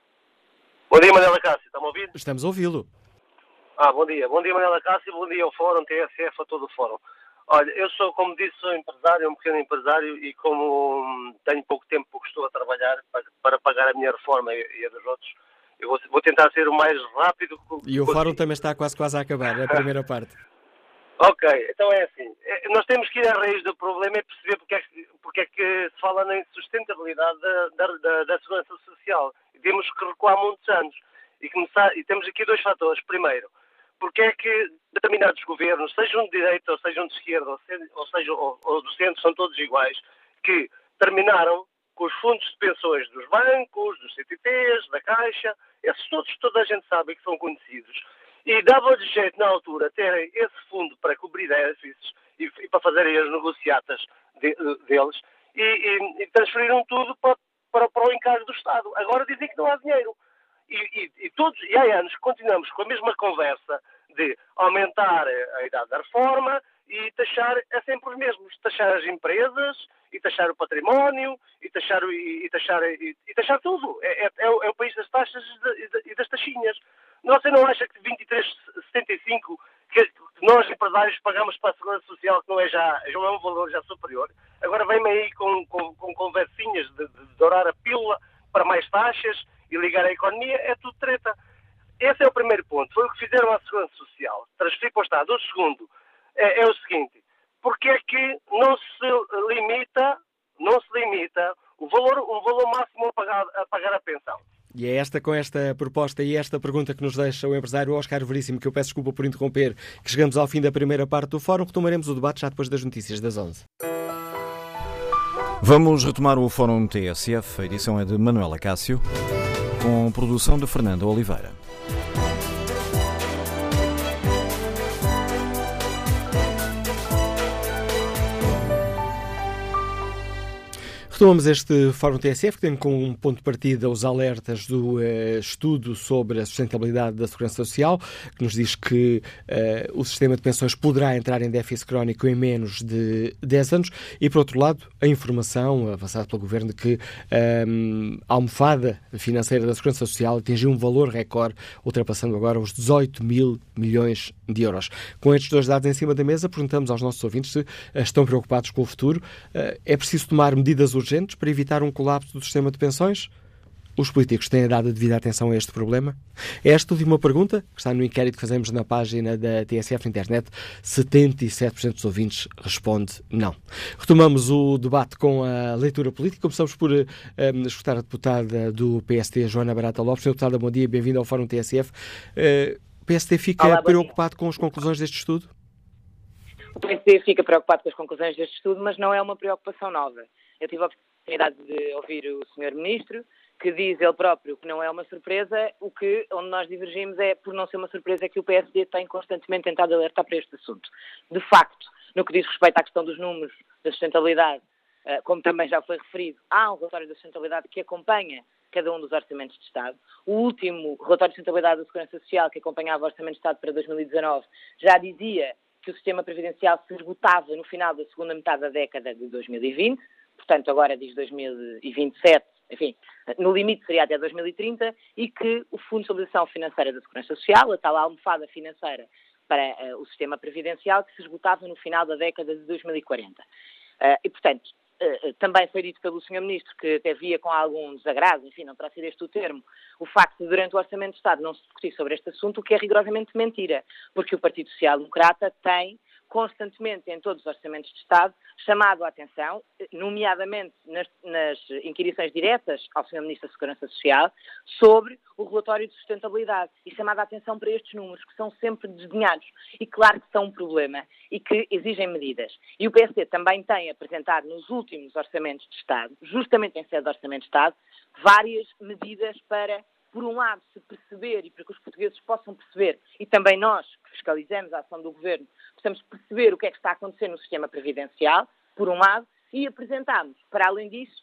Bom dia, Manela Cássio, está-me a ouvir? Estamos a ouvi-lo. Ah, bom dia. Bom dia, Manela Cássio, bom dia ao Fórum, TSF, a todo o Fórum. Olha, eu sou, como disse, sou empresário, um pequeno empresário e como hum, tenho pouco tempo porque estou a trabalhar para, para pagar a minha reforma e, e, a dos outros, eu vou, vou, tentar ser o mais rápido que E o Fórum também está quase quase a acabar, a primeira parte. ok, então é assim. É, nós temos que ir à raiz do problema e perceber porque é que, porque é que se fala na insustentabilidade da, da, da, da segurança social. E temos que recuar muitos anos. E, começar, e temos aqui dois fatores. Primeiro, porque é que determinados governos, sejam de direita ou sejam de esquerda, ou seja, ou, ou do centro, são todos iguais, que terminaram com os fundos de pensões dos bancos, dos CTTs, da Caixa, esses todos, toda a gente sabe que são conhecidos, e dava-lhes jeito na altura terem esse fundo para cobrir déficits e, e para fazerem as negociatas de, deles, e, e, e, transferiram tudo para, para, para o encargo do Estado. Agora dizem que não há dinheiro. E, e, e, todos, e há anos continuamos com a mesma conversa de aumentar a idade da reforma e taxar é sempre os mesmos. Taxar as empresas, e taxar o património, e taxar, e, e taxar, e, e, taxar tudo. É, é, é, o, é, país das taxas e das taxinhas. Você não acha que 23,75 que nós empresários pagamos para a Segurança Social, que não é já, já é um valor já superior, agora vem-me aí com, com, com conversinhas de, de dourar a pílula para mais taxas e ligar a economia, é tudo treta. Esse é o primeiro ponto. Foi o que fizeram à Segurança Social. Transferir para o Estado. O segundo é, é o seguinte. Porque é que não se limita, não se limita o valor, o valor máximo a pagar, a pagar a pensão? E é esta, com esta proposta e esta pergunta que nos deixa o empresário Oscar Veríssimo, que eu peço desculpa por interromper, que chegamos ao fim da primeira parte do fórum. Retomaremos o debate já depois das notícias das 11. Vamos retomar o Fórum TSF. A edição é de Manuela Cássio com produção de Fernando Oliveira. Retomamos este Fórum TSF, que tem como ponto de partida os alertas do uh, estudo sobre a sustentabilidade da segurança social, que nos diz que uh, o sistema de pensões poderá entrar em déficit crónico em menos de 10 anos, e, por outro lado, a informação avançada pelo Governo de que um, a almofada financeira da segurança social atingiu um valor recorde, ultrapassando agora os 18 mil milhões de euros. Com estes dois dados em cima da mesa, perguntamos aos nossos ouvintes se estão preocupados com o futuro. Uh, é preciso tomar medidas urgentes para evitar um colapso do sistema de pensões? Os políticos têm dado a devida atenção a este problema? É esta última pergunta, que está no inquérito que fazemos na página da TSF na internet, 77% dos ouvintes responde não. Retomamos o debate com a leitura política. Começamos por um, eh, escutar a deputada do PST, Joana Barata Lopes. Senhora deputada, bom dia, bem-vinda ao Fórum TSF. Uh, o PST fica Olá, preocupado com as conclusões deste estudo? O PST fica preocupado com as conclusões deste estudo, mas não é uma preocupação nova. Eu tive a oportunidade de ouvir o Sr. Ministro, que diz ele próprio que não é uma surpresa, o que, onde nós divergimos é, por não ser uma surpresa, que o PSD tem constantemente tentado alertar para este assunto. De facto, no que diz respeito à questão dos números da sustentabilidade, eh, como também já foi referido, há um relatório da sustentabilidade que acompanha cada um dos orçamentos de Estado. O último relatório de sustentabilidade da Segurança Social, que acompanhava o Orçamento de Estado para 2019, já dizia que o sistema previdencial se esgotava no final da segunda metade da década de 2020, portanto agora diz 2027, enfim, no limite seria até 2030, e que o Fundo de Estabilização Financeira da Segurança Social, a tal almofada financeira para uh, o sistema previdencial, que se esgotava no final da década de 2040. Uh, eh, e, portanto, uh, também foi dito pelo Sr. Ministro que até via com algum desagrado, enfim, não terá sido este o termo, o facto de durante o Orçamento de Estado não se discutir sobre este assunto, o que é rigorosamente mentira, porque o Partido Social Democrata tem constantemente em todos os orçamentos de Estado, chamado a atenção, nomeadamente nas, nas inquirições diretas ao Sr. Ministro da Segurança Social, sobre o relatório de sustentabilidade e chamado a atenção para estes números, que são sempre desdenhados e claro que são um problema e que exigem medidas. E o PSD também tem apresentado nos últimos orçamentos de Estado, justamente em sede de orçamento de Estado, várias medidas para por um lado, se perceber e para que os portugueses possam perceber, e também nós, que fiscalizamos a ação do governo, possamos perceber o que é que está a acontecer no sistema previdencial, por um lado, e apresentamos, para além disso,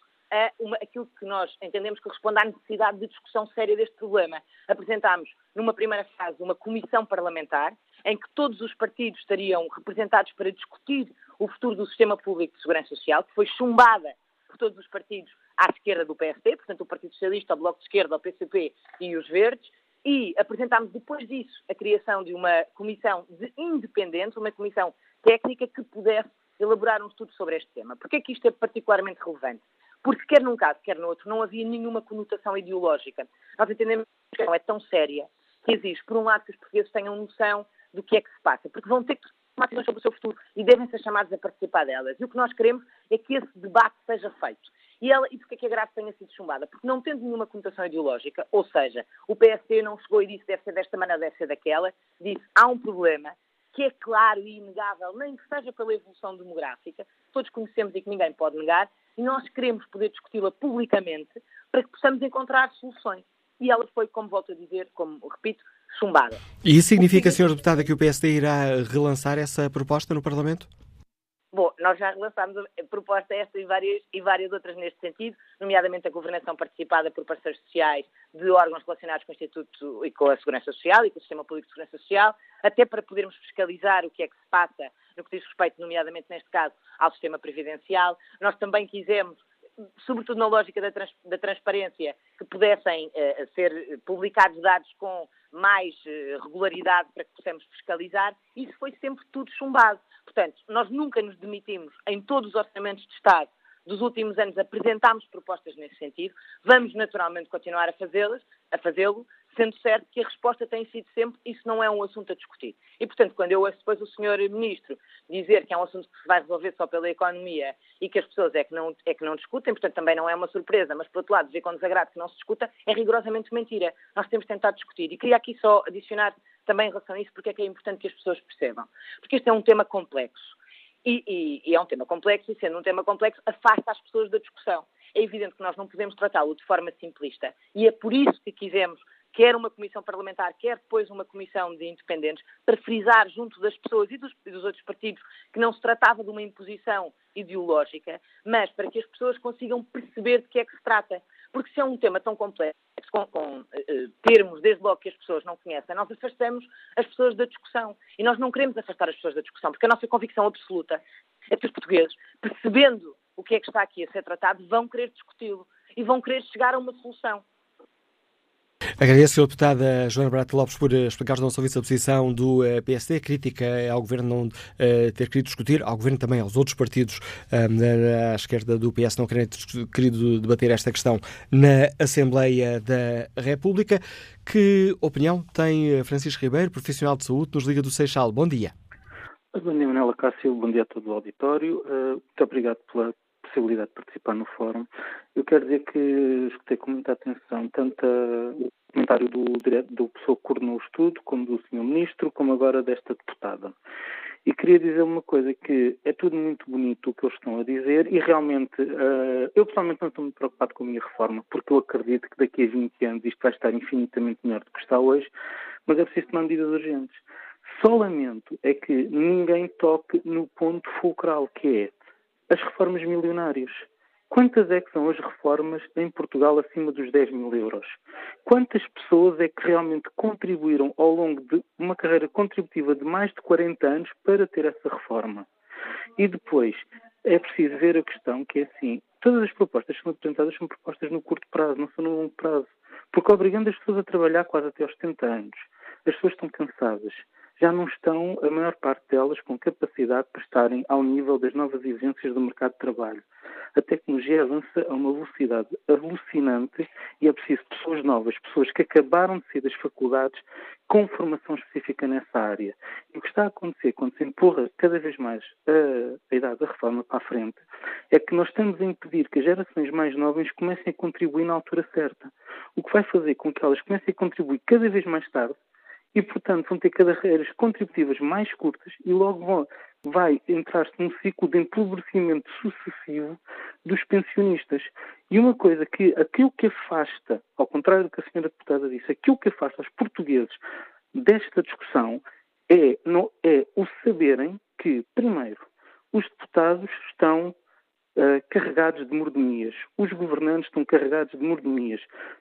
uma, aquilo que nós entendemos que responde à necessidade de discussão séria deste problema. Apresentámos, numa primeira fase, uma comissão parlamentar, em que todos os partidos estariam representados para discutir o futuro do sistema público de segurança social, que foi chumbada por todos os partidos à esquerda do PSD, portanto o Partido Socialista, o Bloco de Esquerda, o PCP e os Verdes, e apresentámos depois disso a criação de uma comissão de independente, uma comissão técnica que pudesse elaborar um estudo sobre este tema. Porquê é que isto é particularmente relevante? Porque quer num caso, quer no outro, não havia nenhuma conotação ideológica. Nós entendemos que a questão é tão séria que exige, por um lado, que os portugueses tenham noção do que é que se passa, porque vão ter que decisões sobre o seu futuro e devem ser chamados a participar delas. E o que nós queremos é que esse debate seja feito. E, ela, e porquê é que a grade tenha sido chumbada? Porque não tendo nenhuma conotação ideológica, ou seja, o PSD não chegou e disse deve ser desta maneira, deve ser daquela, disse há um problema que é claro e inegável, nem que seja pela evolução demográfica, todos conhecemos e que ninguém pode negar, e nós queremos poder discuti-la publicamente para que possamos encontrar soluções. E ela foi, como volto a dizer, como repito, chumbada. E isso significa, Sr. Deputada, que o PSD irá relançar essa proposta no Parlamento? Bom, nós já relançámos a proposta esta e várias, e várias outras neste sentido, nomeadamente a governação participada por parceiros sociais de órgãos relacionados com o Instituto e com a Segurança Social e com o Sistema Público de Segurança Social, até para podermos fiscalizar o que é que se passa no que diz respeito, nomeadamente neste caso, ao sistema previdencial. Nós também quisemos sobretudo na lógica da, trans, da transparência, que pudessem uh, ser publicados dados com mais uh, regularidade para que possamos fiscalizar, isso foi sempre tudo chumbado. Portanto, nós nunca nos demitimos em todos os orçamentos de Estado dos últimos anos apresentámos propostas nesse sentido, vamos naturalmente continuar a fazê-las, a fazê-lo, sendo certo que a resposta tem sido sempre isso não é um assunto a discutir. E, portanto, quando eu ouço depois o Sr. Ministro dizer que é um assunto que se vai resolver só pela economia e que as pessoas é que não, é que não discutem, portanto, também não é uma surpresa, mas, por outro lado, dizer com desagrado que não se discuta é rigorosamente mentira. Nós temos tentado discutir. E queria aqui só adicionar também em relação a isso, porque é que é importante que as pessoas percebam. Porque este é um tema complexo. E, e, e é um tema complexo, e sendo um tema complexo, afasta as pessoas da discussão. É evidente que nós não podemos tratá-lo de forma simplista. E é por isso que quisemos quer uma comissão parlamentar, quer depois uma comissão de independentes, para frisar junto das pessoas e dos, dos outros partidos que não se tratava de uma imposição ideológica, mas para que as pessoas consigam perceber de que é que se trata. Porque se é um tema tão complexo, com, com uh, termos, desde logo, que as pessoas não conhecem, nós afastamos as pessoas da discussão. E nós não queremos afastar as pessoas da discussão, porque a nossa convicção absoluta é que os portugueses, percebendo o que é que está aqui a ser tratado, vão querer discuti-lo e vão querer chegar a uma solução. Agradeço a deputada Joana Barata Lopes por eh, explicar-nos a posição do uh, PSD, crítica ao Governo não uh, ter querido discutir, ao Governo também, aos outros partidos um, à esquerda do PS não terem querido debater esta questão na Assembleia da República. Que opinião tem Francisco Ribeiro, profissional de saúde, nos Liga do Seixal? Bom dia. Bom dia, Manela Cássio, bom dia a todo o auditório. Muito obrigado pela possibilidade de participar no fórum. Eu quero dizer que escutei com muita atenção tanto o comentário do, do coordenou o estudo, como do Sr. Ministro, como agora desta deputada. E queria dizer uma coisa, que é tudo muito bonito o que eles estão a dizer e realmente, uh, eu pessoalmente não estou muito preocupado com a minha reforma, porque eu acredito que daqui a 20 anos isto vai estar infinitamente melhor do que está hoje, mas é preciso tomar medidas urgentes. Só lamento é que ninguém toque no ponto fulcral, que é as reformas milionárias. Quantas é que são as reformas em Portugal acima dos 10 mil euros? Quantas pessoas é que realmente contribuíram ao longo de uma carreira contributiva de mais de 40 anos para ter essa reforma? E depois, é preciso ver a questão que é assim, todas as propostas que são apresentadas são propostas no curto prazo, não são no longo prazo. Porque obrigando as pessoas a trabalhar quase até aos 70 anos. As pessoas estão cansadas já não estão, a maior parte delas, com capacidade para estarem ao nível das novas exigências do mercado de trabalho. A tecnologia avança a uma velocidade alucinante e é preciso pessoas novas, pessoas que acabaram de sair das faculdades com formação específica nessa área. E o que está a acontecer quando se empurra cada vez mais a, a idade da reforma para a frente é que nós estamos a impedir que as gerações mais novas comecem a contribuir na altura certa. O que vai fazer com que elas comecem a contribuir cada vez mais tarde e, portanto, vão ter carreiras contributivas mais curtas e logo vão, vai entrar-se num ciclo de empobrecimento sucessivo dos pensionistas. E uma coisa que aquilo que afasta, ao contrário do que a senhora deputada disse, aquilo que afasta os portugueses desta discussão é, não, é o saberem que, primeiro, os deputados estão uh, carregados de mordomias. Os governantes estão carregados de mordomias.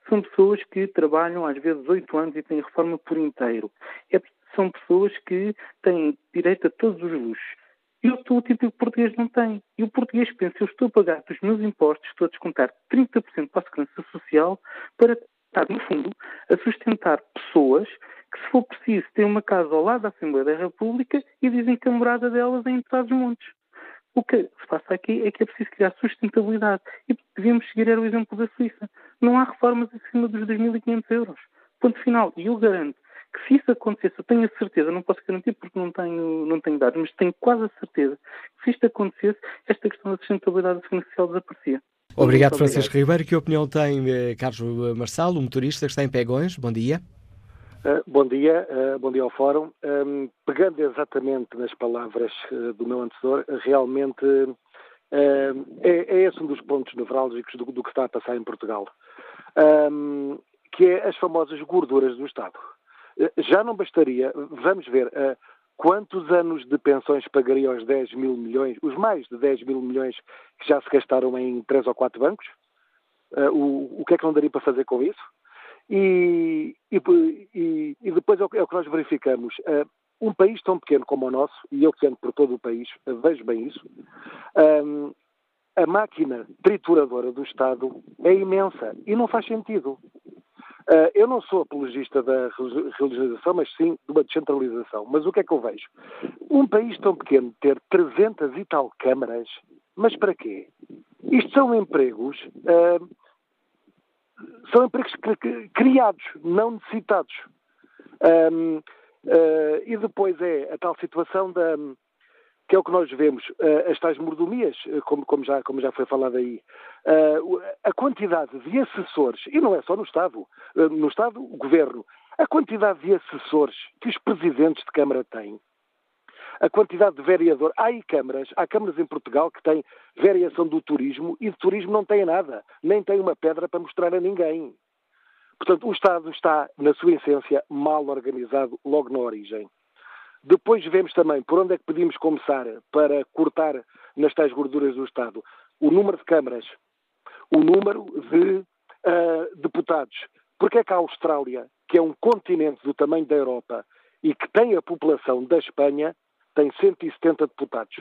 São pessoas que trabalham às vezes oito anos e têm reforma por inteiro. É, são pessoas que têm direito a todos os luxos. E o típico português não tem. E o português pensa, eu estou a pagar dos meus impostos, estou a descontar 30% para a segurança social para estar, no fundo, a sustentar pessoas que, se for preciso, têm uma casa ao lado da Assembleia da República e dizem que a morada delas é em Trás Montes. O que se passa aqui é que é preciso criar sustentabilidade e devíamos seguir era o exemplo da Suíça. Não há reformas acima dos 2.500 euros. Ponto final. E eu garanto que se isso acontecesse, eu tenho a certeza, não posso garantir porque não tenho, não tenho dados, mas tenho quase a certeza que se isto acontecesse, esta questão da sustentabilidade financeira desaparecia. Obrigado, Francisco Ribeiro. Que opinião tem eh, Carlos Marçal, o motorista que está em Pegões? Bom dia. Uh, bom dia, uh, bom dia ao Fórum. Um, pegando exatamente nas palavras uh, do meu antecessor, realmente é, é, esse um dos pontos nevrálgicos do, que está a passar em Portugal, que é as famosas gorduras do Estado. já não bastaria, vamos ver, quantos anos de pensões pagariam os 10 mil milhões, os mais de 10 mil milhões que já se gastaram em três ou quatro bancos? o que é que não daria para fazer com isso? E, e, e depois é o, é que nós verificamos. Uh, um país tão pequeno como o nosso, e eu que ando por todo o país, uh, vejo bem isso, um, a máquina trituradora do Estado é imensa e não faz sentido. Eu não sou apologista da regionalização, mas sim de uma descentralização. Mas o que é que eu vejo? Um país tão pequeno ter 300 e tal câmaras, mas para quê? Isto são empregos uh, são empregos criados, não necessitados. Um, uh, e depois é a tal situação da que é o que nós vemos, uh, as tais mordomias, uh, como, como, já, como já foi falado aí, uh, a quantidade de assessores, e não é só no Estado, no Estado, o Governo, a quantidade de assessores que os presidentes de Câmara têm, a quantidade de vereador. Há aí câmaras, há câmaras em Portugal que têm variação do turismo e de turismo não têm nada, nem têm uma pedra para mostrar a ninguém. Portanto, o Estado está, na sua essência, mal organizado logo na origem. Depois vemos também por onde é que podíamos começar para cortar nas tais gorduras do Estado o número de câmaras, o número de uh, deputados. Porque é que a Austrália, que é um continente do tamanho da Europa e que tem a população da Espanha, tem 170 deputados?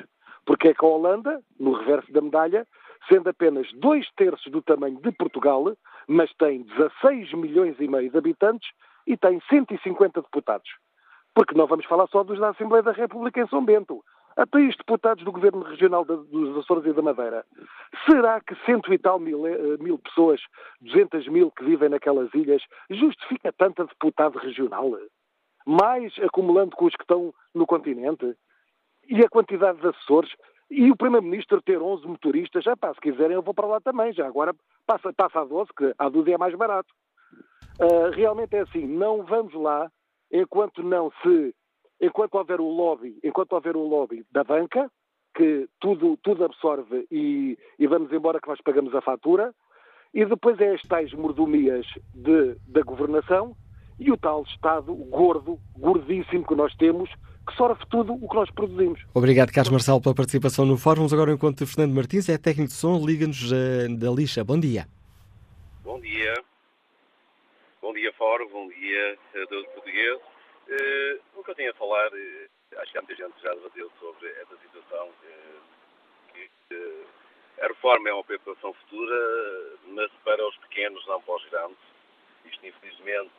Porque é que a Holanda, no reverso da medalha, sendo apenas dois terços do tamanho de Portugal, mas tem 16 milhões e meio de habitantes e tem 150 deputados. Porque não vamos falar só dos da Assembleia da República em São Bento. Até os deputados do Governo Regional dos Açores e da Madeira. Será que cento e tal mil, eh, mil pessoas, 200 mil que vivem naquelas ilhas, justifica tanta deputado regional? Mais acumulando com os que estão no continente? E a quantidade de Açores? E o Primeiro-Ministro ter 11 motoristas? Já pá, se quiserem eu vou para lá também. Já agora passa, passa a 12, que a 12 é mais barato. Uh, realmente é assim, não vamos lá enquanto não se, enquanto houver o lobby, enquanto houver o lobby da banca, que tudo, tudo absorve e, e vamos embora que nós pagamos a fatura, e depois é as tais mordomias de, da governação e o tal Estado gordo, gordíssimo que nós temos, que sorve tudo o que nós produzimos. Obrigado, Carlos Marcelo, pela participação no fórum. Vamos agora ao encontro de Fernando Martins, é técnico de som, liga-nos uh, da lixa. Bom dia. Bom dia. Bom dia, Fórum, bom dia a todos os portugueses. Uh, o que eu tinha a falar, uh, acho que há muita gente já debateu sobre esta situação, uh, que a reforma é uma preocupação futura, mas para os pequenos, não para os grandes. Isto, infelizmente,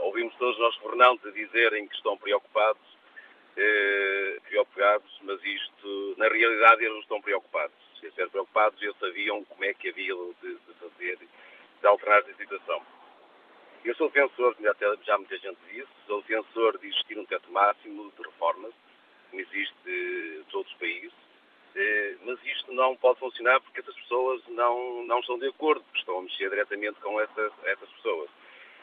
ouvimos todos os nossos governantes a dizerem que estão preocupados, preocupados, mas isto, na realidade, eles não estão preocupados. Se estiverem preocupados, eles sabiam como é que havia de, de fazer, de alternar esta situação. Eu sou defensor, já, já muita gente disse, sou defensor de existir um teto máximo de reformas, como existe em todos os países, eh, mas isto não pode funcionar porque essas pessoas não, não estão de acordo, porque estão a mexer diretamente com essas, essas pessoas.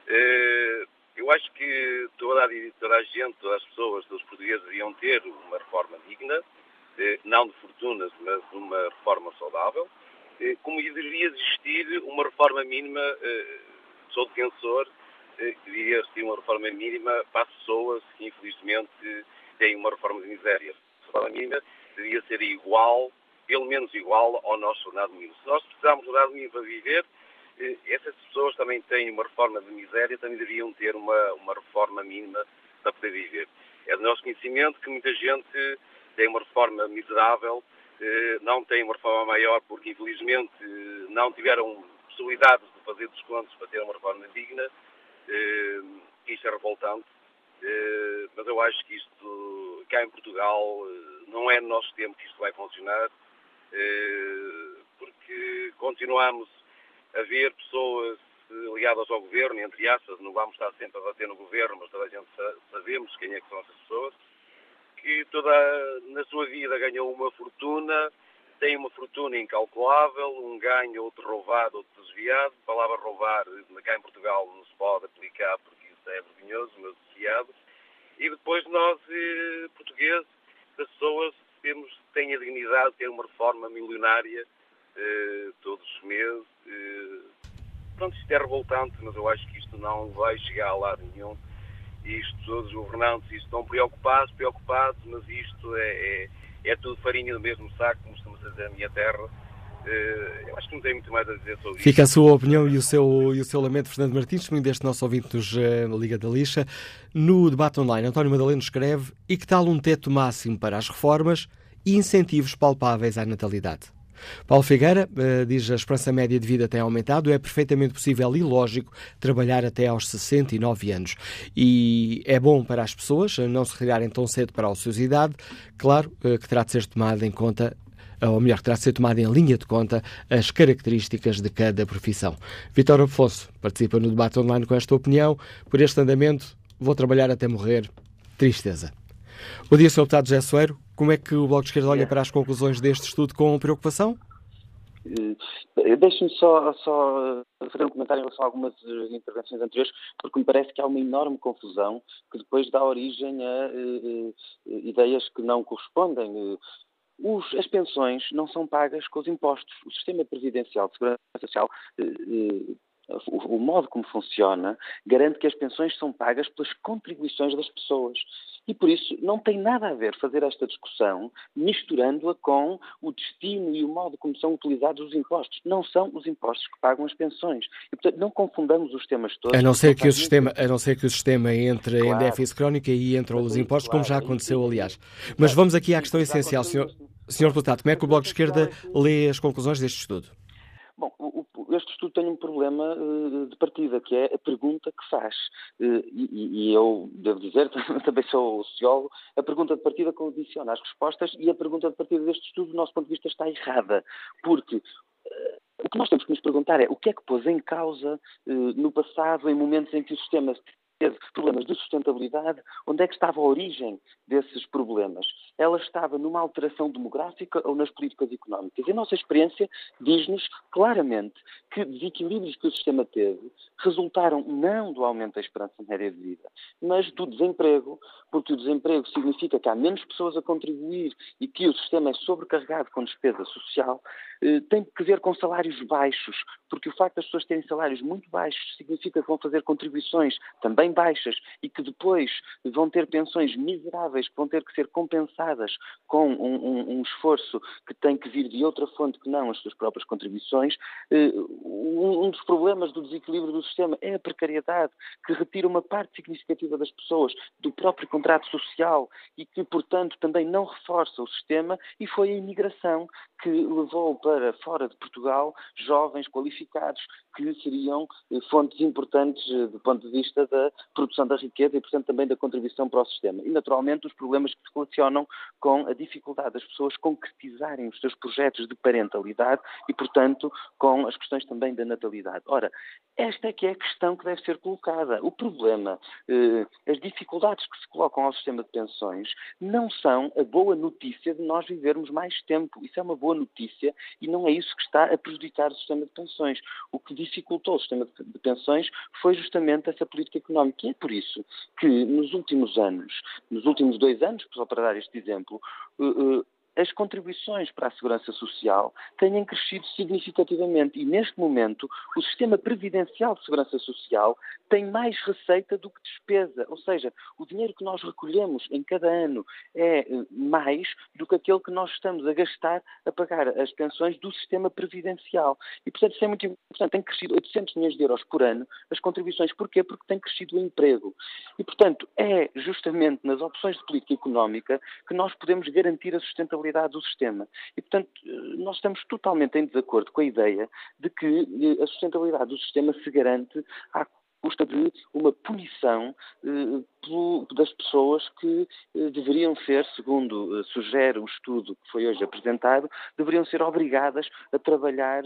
Eh, eu acho que toda a, toda a gente, todas as pessoas, todos os portugueses deviam ter uma reforma digna, eh, não de fortunas, mas uma reforma saudável, como deveria existir uma reforma mínima sou defensor eh, devia existir uma reforma mínima para as pessoas que, infelizmente, têm uma reforma de miséria. A reforma mínima devia ser igual, pelo menos igual, ao nosso ordenado mínimo. Se nós precisamos de ordenado mínimo para viver, eh, essas pessoas também têm uma reforma de miséria, também deveriam ter uma, uma reforma mínima para poder viver. É do nosso conhecimento que muita gente tem uma reforma miserável, eh, não tem uma reforma maior porque, infelizmente, não tiveram possibilidades de fazer descontos para ter uma reforma digna, eh, isto é revoltante, mas eu acho que isto, cá em Portugal, não é no nosso tempo que isto vai funcionar, eh, porque continuamos a ver pessoas ligadas ao governo, entre aspas, não vamos estar sempre a bater no governo, mas toda a gente sabemos quem é que são essas pessoas, que toda, na sua vida ganhou uma fortuna, tem uma fortuna incalculável, um ganho, outro roubado, outro desviado. A palavra roubar, cá em Portugal, não se pode aplicar porque isso é vergonhoso, mas desviado. E depois nós, eh, portugueses, pessoas, temos, têm a dignidade de ter uma reforma milionária eh, todos os meses. Eh, pronto, isto é revoltante, mas eu acho que isto não vai chegar a lado nenhum. Isto, todos os governantes estão preocupados, preocupados, mas isto é, é, é tudo farinha do mesmo saco, como da minha terra. Eh, eu acho que não tem muito mais a dizer sobre isso. Fica a sua opinião e o seu, e o seu lamento, Fernando Martins, testemunho deste nosso ouvinte nos uh, Liga da Lixa. No debate online, António Madaleno escreve: e que tal um teto máximo para as reformas e incentivos palpáveis à natalidade? Paulo Figueira uh, diz a esperança média de vida tem aumentado, é perfeitamente possível e lógico trabalhar até aos 69 anos. E é bom para as pessoas não se retirarem tão cedo para a ociosidade, claro uh, que terá de ser tomada em conta ou melhor, terá de ser tomada em linha de conta as características de cada profissão. Vitor Afonso participa no debate online com esta opinião. Por este andamento, vou trabalhar até morrer. Tristeza. O dia, Sr. Deputado José Soeiro, como é que o Bloco de Esquerda olha para as conclusões deste estudo com preocupação? Uh, Deixe-me só, só fazer um comentário em relação a algumas eh, intervenções anteriores, porque me parece que há uma enorme confusão que depois dá origem a uh, ideias que não correspondem. Os, as pensões não são pagas com os impostos. O sistema presidencial de segurança social eh, eh, o, modo como funciona garante que as pensões são pagas pelas contribuições das pessoas. E por isso não tem nada a ver fazer esta discussão misturando-a com o destino e o modo como são utilizados os impostos. Não são os impostos que pagam as pensões. E, portanto, não confundamos os temas todos. A não ser que o sistema, a não ser que o sistema entre claro. em déficit crónico e entre os impostos, claro, como já aconteceu, aliás. Mas vamos aqui à questão essencial, senhor, senhor deputado. Como é que o Bloco de Esquerda lê as conclusões deste estudo? Bom, o, este estudo tem um problema uh, de partida, que é a pergunta que faz. Uh, e, e, eu devo dizer, também sou sociólogo, a pergunta de partida condiciona as respostas e a pergunta de partida deste estudo, do nosso ponto de vista, está errada. Porque uh, o que nós temos que nos perguntar é o que é que pôs em causa no passado, em momentos em que o sistema teve problemas de sustentabilidade, onde é que estava a origem desses problemas? Ela estava numa alteração demográfica ou nas políticas económicas? E a nossa experiência diz-nos claramente que desequilíbrios que o sistema teve resultaram não do aumento da esperança média de vida, mas do desemprego, porque o desemprego significa que há menos pessoas a contribuir e que o sistema é sobrecarregado com despesa social, tem que ver com salários baixos, porque o facto das pessoas terem salários muito baixos significa que vão fazer contribuições também baixas e que depois vão ter pensões miseráveis que vão ter que ser compensadas com um, um, um esforço que tem que vir de outra fonte que não as suas próprias contribuições. Eh, um dos problemas do desequilíbrio do sistema é a precariedade, que retira uma parte significativa das pessoas do próprio contrato social e que, portanto, também não reforça o sistema e foi a imigração que levou para fora de Portugal jovens qualificados que seriam eh, fontes importantes eh, do ponto de vista da produção da riqueza e, portanto, também da contribuição para o sistema. E, naturalmente, os problemas que se relacionam com a dificuldade das pessoas concretizarem os seus projetos de parentalidade e, portanto, com as questões também da natalidade. Ora, esta é que é a questão que deve ser colocada. O problema, eh, as dificuldades que se colocam ao sistema de pensões não são a boa notícia de nós vivermos mais tempo. Isso é uma boa notícia e não é isso que está a prejudicar o sistema de pensões. O que dificultou o sistema de pensões foi justamente essa política económica. E é por isso que nos últimos anos, nos últimos dois anos, só para dar este exemplo, eh, eh, as contribuições para a segurança social tenham crescido significativamente e, neste momento, o sistema previdencial de segurança social tem mais receita do que despesa. Ou seja, o dinheiro que nós recolhemos em cada ano é eh, mais do que aquele que nós estamos a gastar a pagar as pensões do sistema previdencial. E, portanto, isso é muito importante. Tem crescido 800 milhões de euros por ano as contribuições. Porquê? Porque tem crescido o emprego. E, portanto, é justamente nas opções de política económica que nós podemos garantir a sustentabilidade do sistema. E, portanto, nós estamos totalmente em desacordo com a ideia de que eh, a sustentabilidade do sistema se garante à custa de uma punição eh, das pessoas que eh, deveriam ser, segundo eh, sugere o estudo que foi hoje apresentado, deveriam ser obrigadas a trabalhar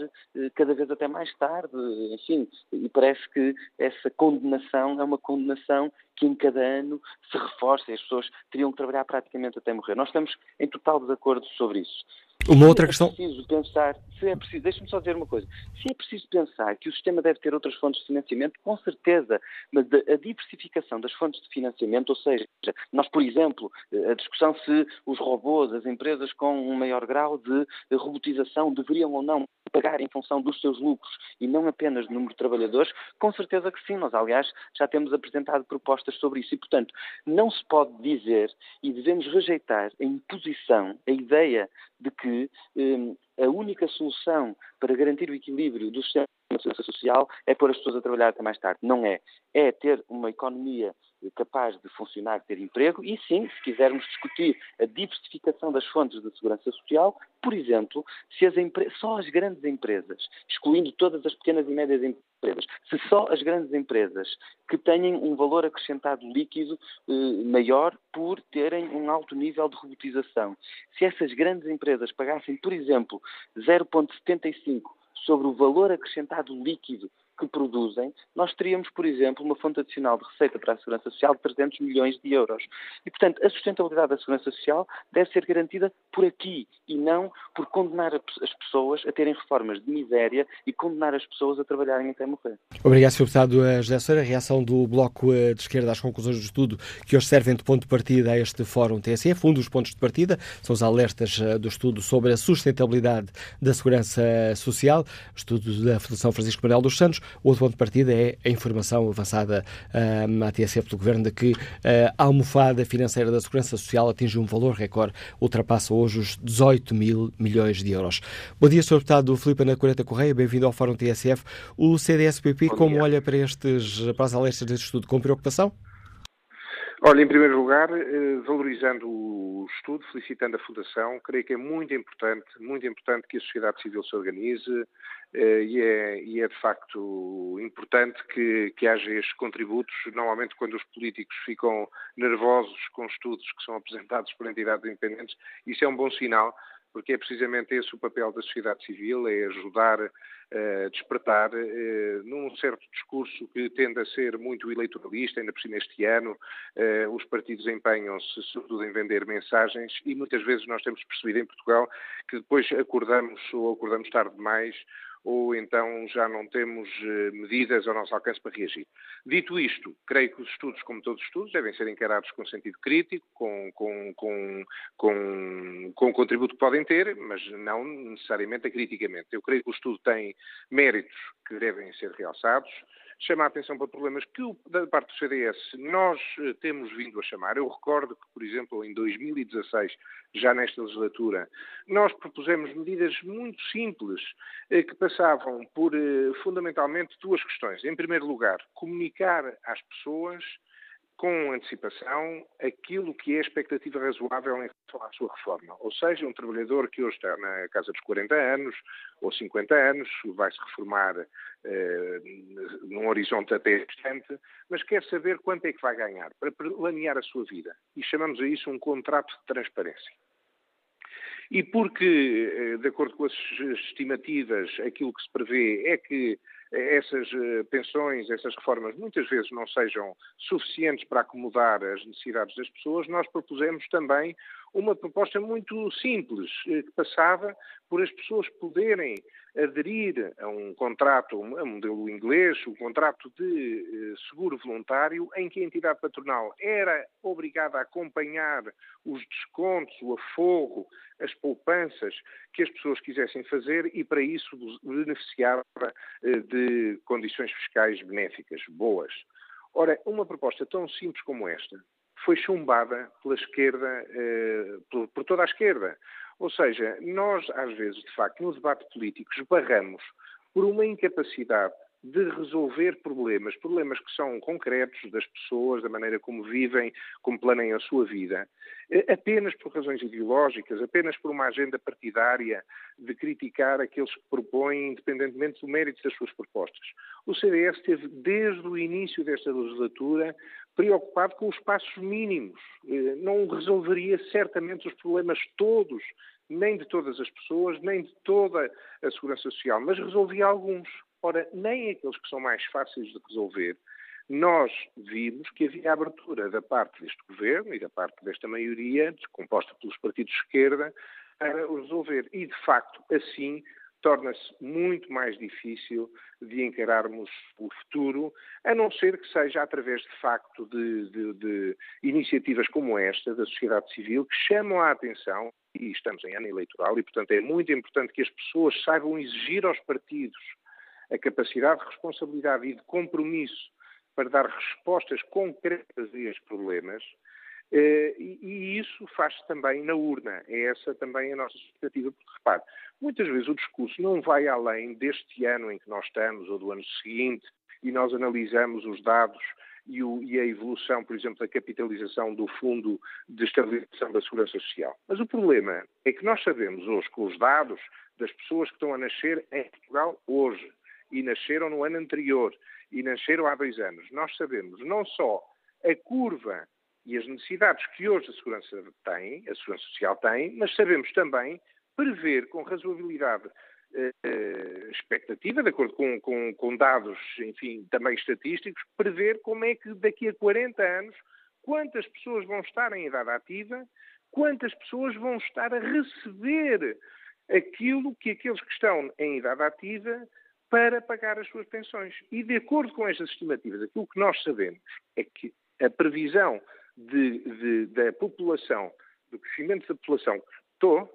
cada vez até mais tarde. Enfim, e parece que essa condenação é uma condenação que em cada ano se reforça e as pessoas teriam que trabalhar praticamente até morrer. Nós estamos em total desacordo sobre isso. Uma outra é questão. Preciso pensar, se é preciso, deixe-me só dizer uma coisa. Se é preciso pensar que o sistema deve ter outras fontes de financiamento, com certeza, mas a diversificação das fontes de financiamento, ou seja, nós, por exemplo, a discussão se os robôs, as empresas com um maior grau de robotização deveriam ou não pagar em função dos seus lucros e não apenas do número de trabalhadores, com certeza que sim. Nós, aliás, já temos apresentado propostas sobre isso e, portanto, não se pode dizer e devemos rejeitar a imposição, a ideia de que um, a única solução para garantir o equilíbrio do sistema de segurança social é pôr as pessoas a trabalhar até mais tarde. Não é. É ter uma economia capaz de funcionar, ter emprego e sim, se quisermos discutir a diversificação das fontes de segurança social, por exemplo, se as só as grandes empresas, excluindo todas as pequenas e médias empresas, se só as grandes empresas que têm um valor acrescentado líquido eh, maior por terem um alto nível de robotização, se essas grandes empresas pagassem, por exemplo, 0,75 sobre o valor acrescentado líquido que produzem, nós teríamos, por exemplo, uma fonte adicional de receita para a Segurança Social de 300 milhões de euros. E, portanto, a sustentabilidade da Segurança Social deve ser garantida por aqui e não por condenar as pessoas a terem reformas de miséria e condenar as pessoas a trabalharem até morrer. Obrigado, Sr. Deputado eh, José Soeira. A reação do Bloco eh, de Esquerda às conclusões do estudo que hoje servem de ponto de partida a este Fórum TSF. Um dos pontos de partida são os alertas eh, do estudo sobre a sustentabilidade da Segurança Social, estudo da Fundação Francisco Manuel dos Santos. O outro ponto de partida é a informação avançada uh, à TSF do Governo de que a almofada financeira da Segurança Social atinge um valor recorde, ultrapassa hoje os 18 mil milhões de euros. Bom dia, Sr. Deputado Filipe Ana Coreta Correia, bem-vindo ao Fórum TSF. O CDSPP, como olha para, estes, para as alertas deste estudo? Com preocupação? Olha, em primeiro lugar, eh, valorizando o estudo, felicitando a Fundação, creio que é muito importante, muito importante que a sociedade civil se organize eh, e é, e é de facto importante que, que haja estes contributos. Normalmente, quando os políticos ficam nervosos com estudos que são apresentados por entidades independentes, isso é um bom sinal, porque é precisamente esse o papel da sociedade civil, é ajudar eh, a despertar uh, num certo discurso que tende a ser muito eleitoralista, ainda por cima este ano, uh, os partidos empenham-se sobretudo em vender mensagens e muitas vezes nós temos percebido em Portugal que depois acordamos ou acordamos tarde demais ou então já não temos eh, medidas ao nosso alcance para reagir. Dito isto, creio que os estudos, como todos os estudos, devem ser encarados com sentido crítico, com, com, com, com, com o contributo que podem ter, mas não necessariamente acriticamente. Eu creio que o estudo tem méritos que devem ser realçados, chama a atenção para problemas que, da parte do CDS, nós eh, temos vindo a chamar. Eu recordo que, por exemplo, em 2016, já nesta legislatura, nós propusemos medidas muito simples eh, que passavam por, eh, fundamentalmente, duas questões. Em primeiro lugar, comunicar às pessoas com antecipação aquilo que é a expectativa razoável em relação à sua reforma. Ou seja, um trabalhador que hoje está na casa dos 40 anos ou 50 anos, vai se reformar eh, num horizonte até distante, mas quer saber quanto é que vai ganhar para planear a sua vida. E chamamos a isso um contrato de transparência. E porque, eh, de acordo com as estimativas, aquilo que se prevê é que essas eh, pensões, essas reformas, muitas vezes não sejam suficientes para acomodar as necessidades das pessoas, nós propusemos também uma proposta muito simples, eh, que passava por as pessoas poderem aderir a um contrato, a um modelo inglês, um contrato de eh, seguro voluntário, em que a entidade patronal era obrigada a acompanhar os descontos, o aforro, as poupanças que as pessoas quisessem fazer e, para isso, beneficiava eh, de condições fiscais benéficas, boas. Ora, uma proposta tão simples como esta foi chumbada pela esquerda, eh, por, por toda a esquerda. Ou seja, nós, às vezes, de facto, no debate político, esbarramos por uma incapacidade de resolver problemas, problemas que são concretos das pessoas, da maneira como vivem, como planeiam a sua vida, eh, apenas por razões ideológicas, apenas por uma agenda partidária de criticar aqueles que propõem, independentemente do mérito das suas propostas. O CDS esteve, desde o início desta legislatura, preocupado com os passos mínimos. Eh, não resolveria certamente os problemas todos, nem de todas as pessoas, nem de toda a segurança social, mas resolvia alguns. Ora, nem aqueles que são mais fáceis de resolver, nós vimos que havia abertura da parte deste governo e da parte desta maioria, composta pelos partidos de esquerda, para resolver. E, de facto, assim torna-se muito mais difícil de encararmos o futuro, a não ser que seja através, de facto, de, de, de iniciativas como esta, da sociedade civil, que chamam a atenção, e estamos em ano eleitoral, e, portanto, é muito importante que as pessoas saibam exigir aos partidos a capacidade de responsabilidade e de compromisso para dar respostas concretas a estes problemas, eh, e isso faz-se também na urna. É essa também a nossa expectativa, porque repare, muitas vezes o discurso não vai além deste ano em que nós estamos, ou do ano seguinte, e nós analisamos os dados e, o, e, a evolução, por exemplo, da capitalização do Fundo de Estabilização da Segurança Social. Mas o problema é que nós sabemos hoje, com os dados das pessoas que estão a nascer em Portugal hoje, e nasceram no ano anterior e nasceram há dois anos. Nós sabemos não só a curva e as necessidades que hoje a segurança tem, a segurança social tem, mas sabemos também prever com razoabilidade eh, expectativa, de acordo com, com, com, dados, enfim, também estatísticos, prever como é que daqui a 40 anos, quantas pessoas vão estar em idade ativa, quantas pessoas vão estar a receber aquilo que aqueles que estão em idade ativa para pagar as suas pensões. E de acordo com estas estimativas, aquilo que nós sabemos é que a previsão de, de, da população, do crescimento da população, estou.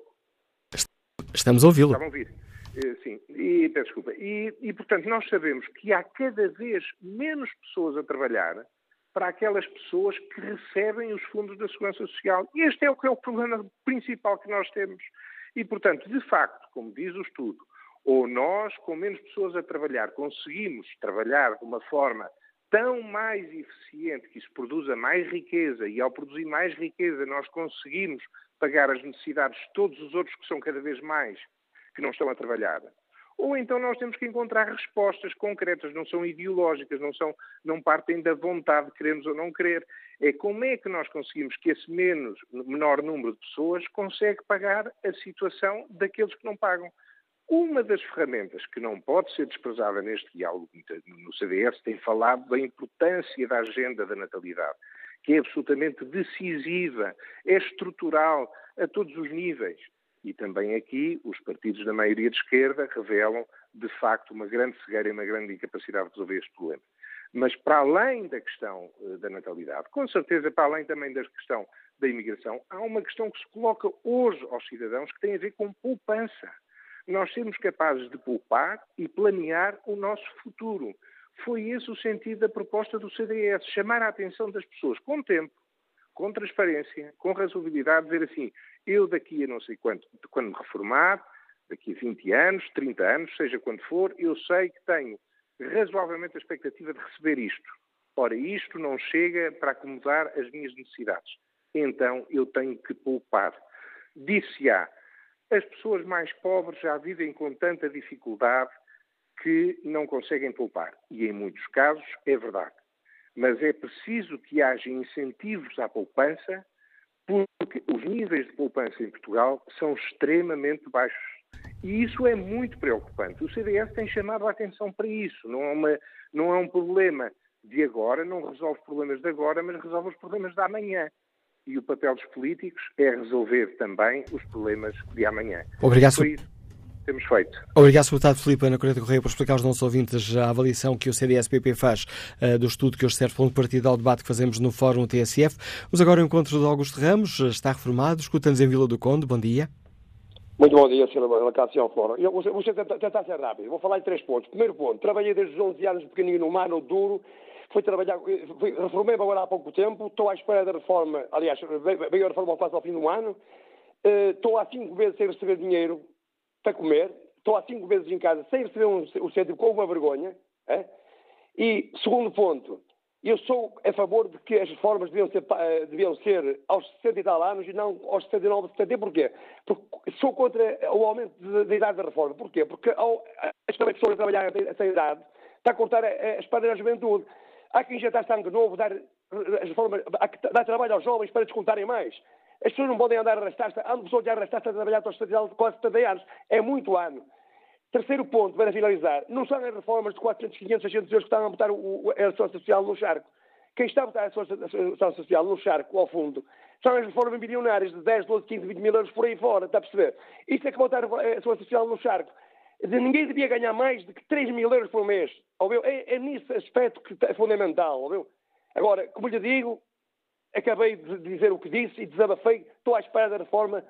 Estamos a ouvi-lo. a ouvir. Eh, sim, e peço desculpa. E, e, portanto, nós sabemos que há cada vez menos pessoas a trabalhar para aquelas pessoas que recebem os fundos da Segurança Social. E este é o que é o problema principal que nós temos. E, portanto, de facto, como diz o estudo, ou nós, com menos pessoas a trabalhar, conseguimos trabalhar de uma forma tão mais eficiente que isso produza mais riqueza e ao produzir mais riqueza nós conseguimos pagar as necessidades de todos os outros que são cada vez mais que não estão a trabalhar. Ou então nós temos que encontrar respostas concretas, não são ideológicas, não, são, não partem da vontade de queremos ou não querer. É como é que nós conseguimos que esse menos, menor número de pessoas consegue pagar a situação daqueles que não pagam. Uma das ferramentas que não pode ser desprezada neste diálogo no CDS tem falado da importância da agenda da natalidade, que é absolutamente decisiva, é estrutural a todos os níveis. E também aqui os partidos da maioria de esquerda revelam, de facto, uma grande cegueira e uma grande incapacidade de resolver este problema. Mas para além da questão eh, da natalidade, com certeza para além também da questão da imigração, há uma questão que se coloca hoje aos cidadãos que tem a ver com poupança. Nós sermos capazes de poupar e planear o nosso futuro. Foi esse o sentido da proposta do CDS, chamar a atenção das pessoas com tempo, com transparência, com razoabilidade, dizer assim, eu daqui a não sei quanto, quando me reformar, daqui a 20 anos, 30 anos, seja quando for, eu sei que tenho razoavelmente a expectativa de receber isto. Ora, isto não chega para acomodar as minhas necessidades. Então eu tenho que poupar. Disse-á, as pessoas mais pobres já vivem com tanta dificuldade que não conseguem poupar. E em muitos casos é verdade mas é preciso que haja incentivos à poupança, porque os níveis de poupança em Portugal são extremamente baixos. E isso é muito preocupante. O CDS tem chamado a atenção para isso. Não é, uma, não é um problema de agora, não resolve problemas de agora, mas resolve os problemas de amanhã. E o papel dos políticos é resolver também os problemas de amanhã. Obrigado temos feito. Obrigado, Sr. Deputado Filipe Ana Correta Correia, por explicar aos nossos ouvintes a avaliação que o CDS-PP faz uh, do estudo que hoje serve para um partido ao debate que fazemos no Fórum TSF. Vamos agora ao encontro de Augusto Ramos, está reformado, escuta-nos em Vila do Conde. Bom dia. Muito bom dia, Sr. Lacácio Fórum. Eu vou, vou tentar, tentar ser rápido. Vou falar em três pontos. Primeiro ponto, trabalhei desde os 11 anos pequenino no mar, no duro, fui trabalhar, fui, reformei-me agora há pouco tempo, estou à espera da reforma, aliás, veio a reforma quase ao fim do ano, uh, estou há cinco vezes sem receber dinheiro para comer, estou há cinco vezes em casa sem receber um, um cêntimo com uma vergonha. É? E, segundo ponto, eu sou a favor de que as reformas deviam ser, uh, deviam ser aos 60 e tal anos e não aos 69, 70. Porquê? Porque sou contra o aumento da idade da reforma. Porquê? Porque ao, as pessoas a trabalhar essa idade está a cortar a, a espada da juventude. Há que injetar sangue novo, dar, as reformas, dar trabalho aos jovens para descontarem mais. As pessoas não podem andar a arrastar-se. Há pessoas a arrastar-se a trabalhar aos quase 70 anos. É muito ano. Terceiro ponto, para finalizar, não são as reformas de 400, 500, 600 euros que estão a botar o, a ação social no charco. Quem está a botar a ação social no charco, ao fundo, são as reformas bilionárias de 10, 12, 15, 20 mil euros por aí fora, está a perceber? Isto é que botar a ação social no charco. Ninguém devia ganhar mais de 3 mil euros por mês. É, é nesse aspecto que é fundamental. Ouviu? Agora, como lhe digo, acabei de dizer o que disse e desabafei. Estou à espera da reforma,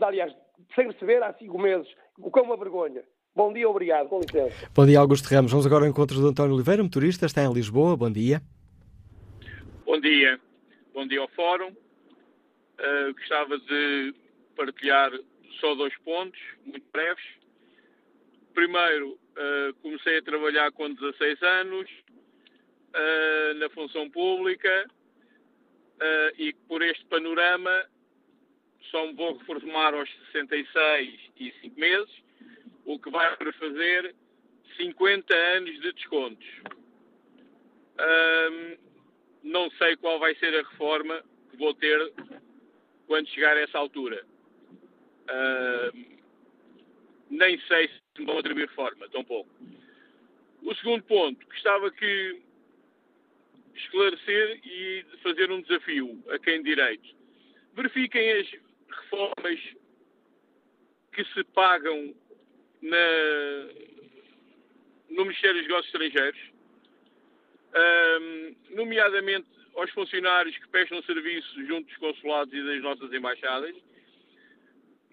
aliás, sem receber há cinco meses, o que é uma vergonha. Bom dia, obrigado. Com licença. Bom dia, Augusto Ramos. Vamos agora ao encontro do António Oliveira, motorista, está em Lisboa. Bom dia. Bom dia. Bom dia ao Fórum. Uh, gostava de partilhar só dois pontos, muito breves. Primeiro, uh, comecei a trabalhar com 16 anos uh, na função pública e por este panorama só me vou reformar aos 66 e 5 meses o que vai para fazer 50 anos de descontos. Um, não sei qual vai ser a reforma que vou ter quando chegar a essa altura. Um, nem sei se me vão atribuir reforma, tão pouco. O segundo ponto, gostava que esclarecer e fazer um desafio a quem direito. Verifiquem as reformas que se pagam na, no Ministério dos Negócios Estrangeiros, nomeadamente aos funcionários que prestam serviço junto dos consulados e das nossas embaixadas,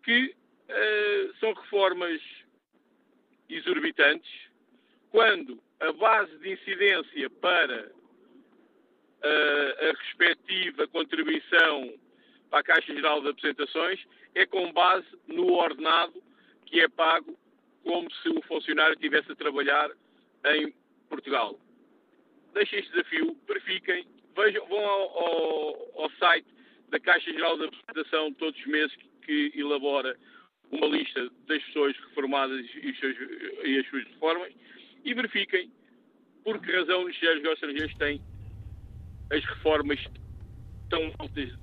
que uh, são reformas exorbitantes, quando a base de incidência para uh, a respectiva contribuição para a Caixa Geral de Apresentações é com base no ordenado que é pago como se o funcionário estivesse a trabalhar em Portugal. Deixem este desafio, verifiquem, vejam, vão ao, ao, ao site da Caixa Geral de Apresentação todos os meses que, que elabora uma lista das pessoas reformadas e, seus, e, as suas reformas e verifiquem por que razão os Ministérios Estrangeiros têm as reformas tão altas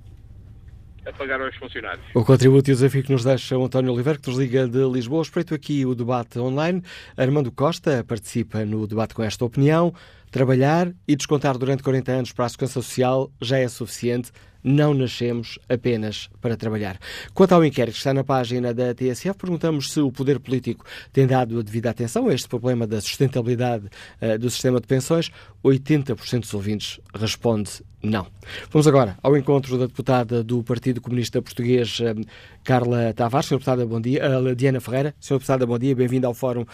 a pagar aos funcionários. O contributo e o desafio que nos deixa o António Oliveira, que nos liga de Lisboa. Espreito aqui o debate online. Armando Costa participa no debate com esta opinião. Trabalhar e descontar durante 40 anos para a Segurança Social já é suficiente não nascemos apenas para trabalhar. Quanto ao inquérito que está na página da TSF, perguntamos se o poder político tem dado a devida atenção a este problema da sustentabilidade uh, do sistema de pensões. 80% dos ouvintes responde não. Vamos agora ao encontro da deputada do Partido Comunista Português, uh, Carla Tavares. Senhora deputada, bom dia. Uh, Diana Ferreira. Senhora deputada, bom dia. Bem-vinda ao Fórum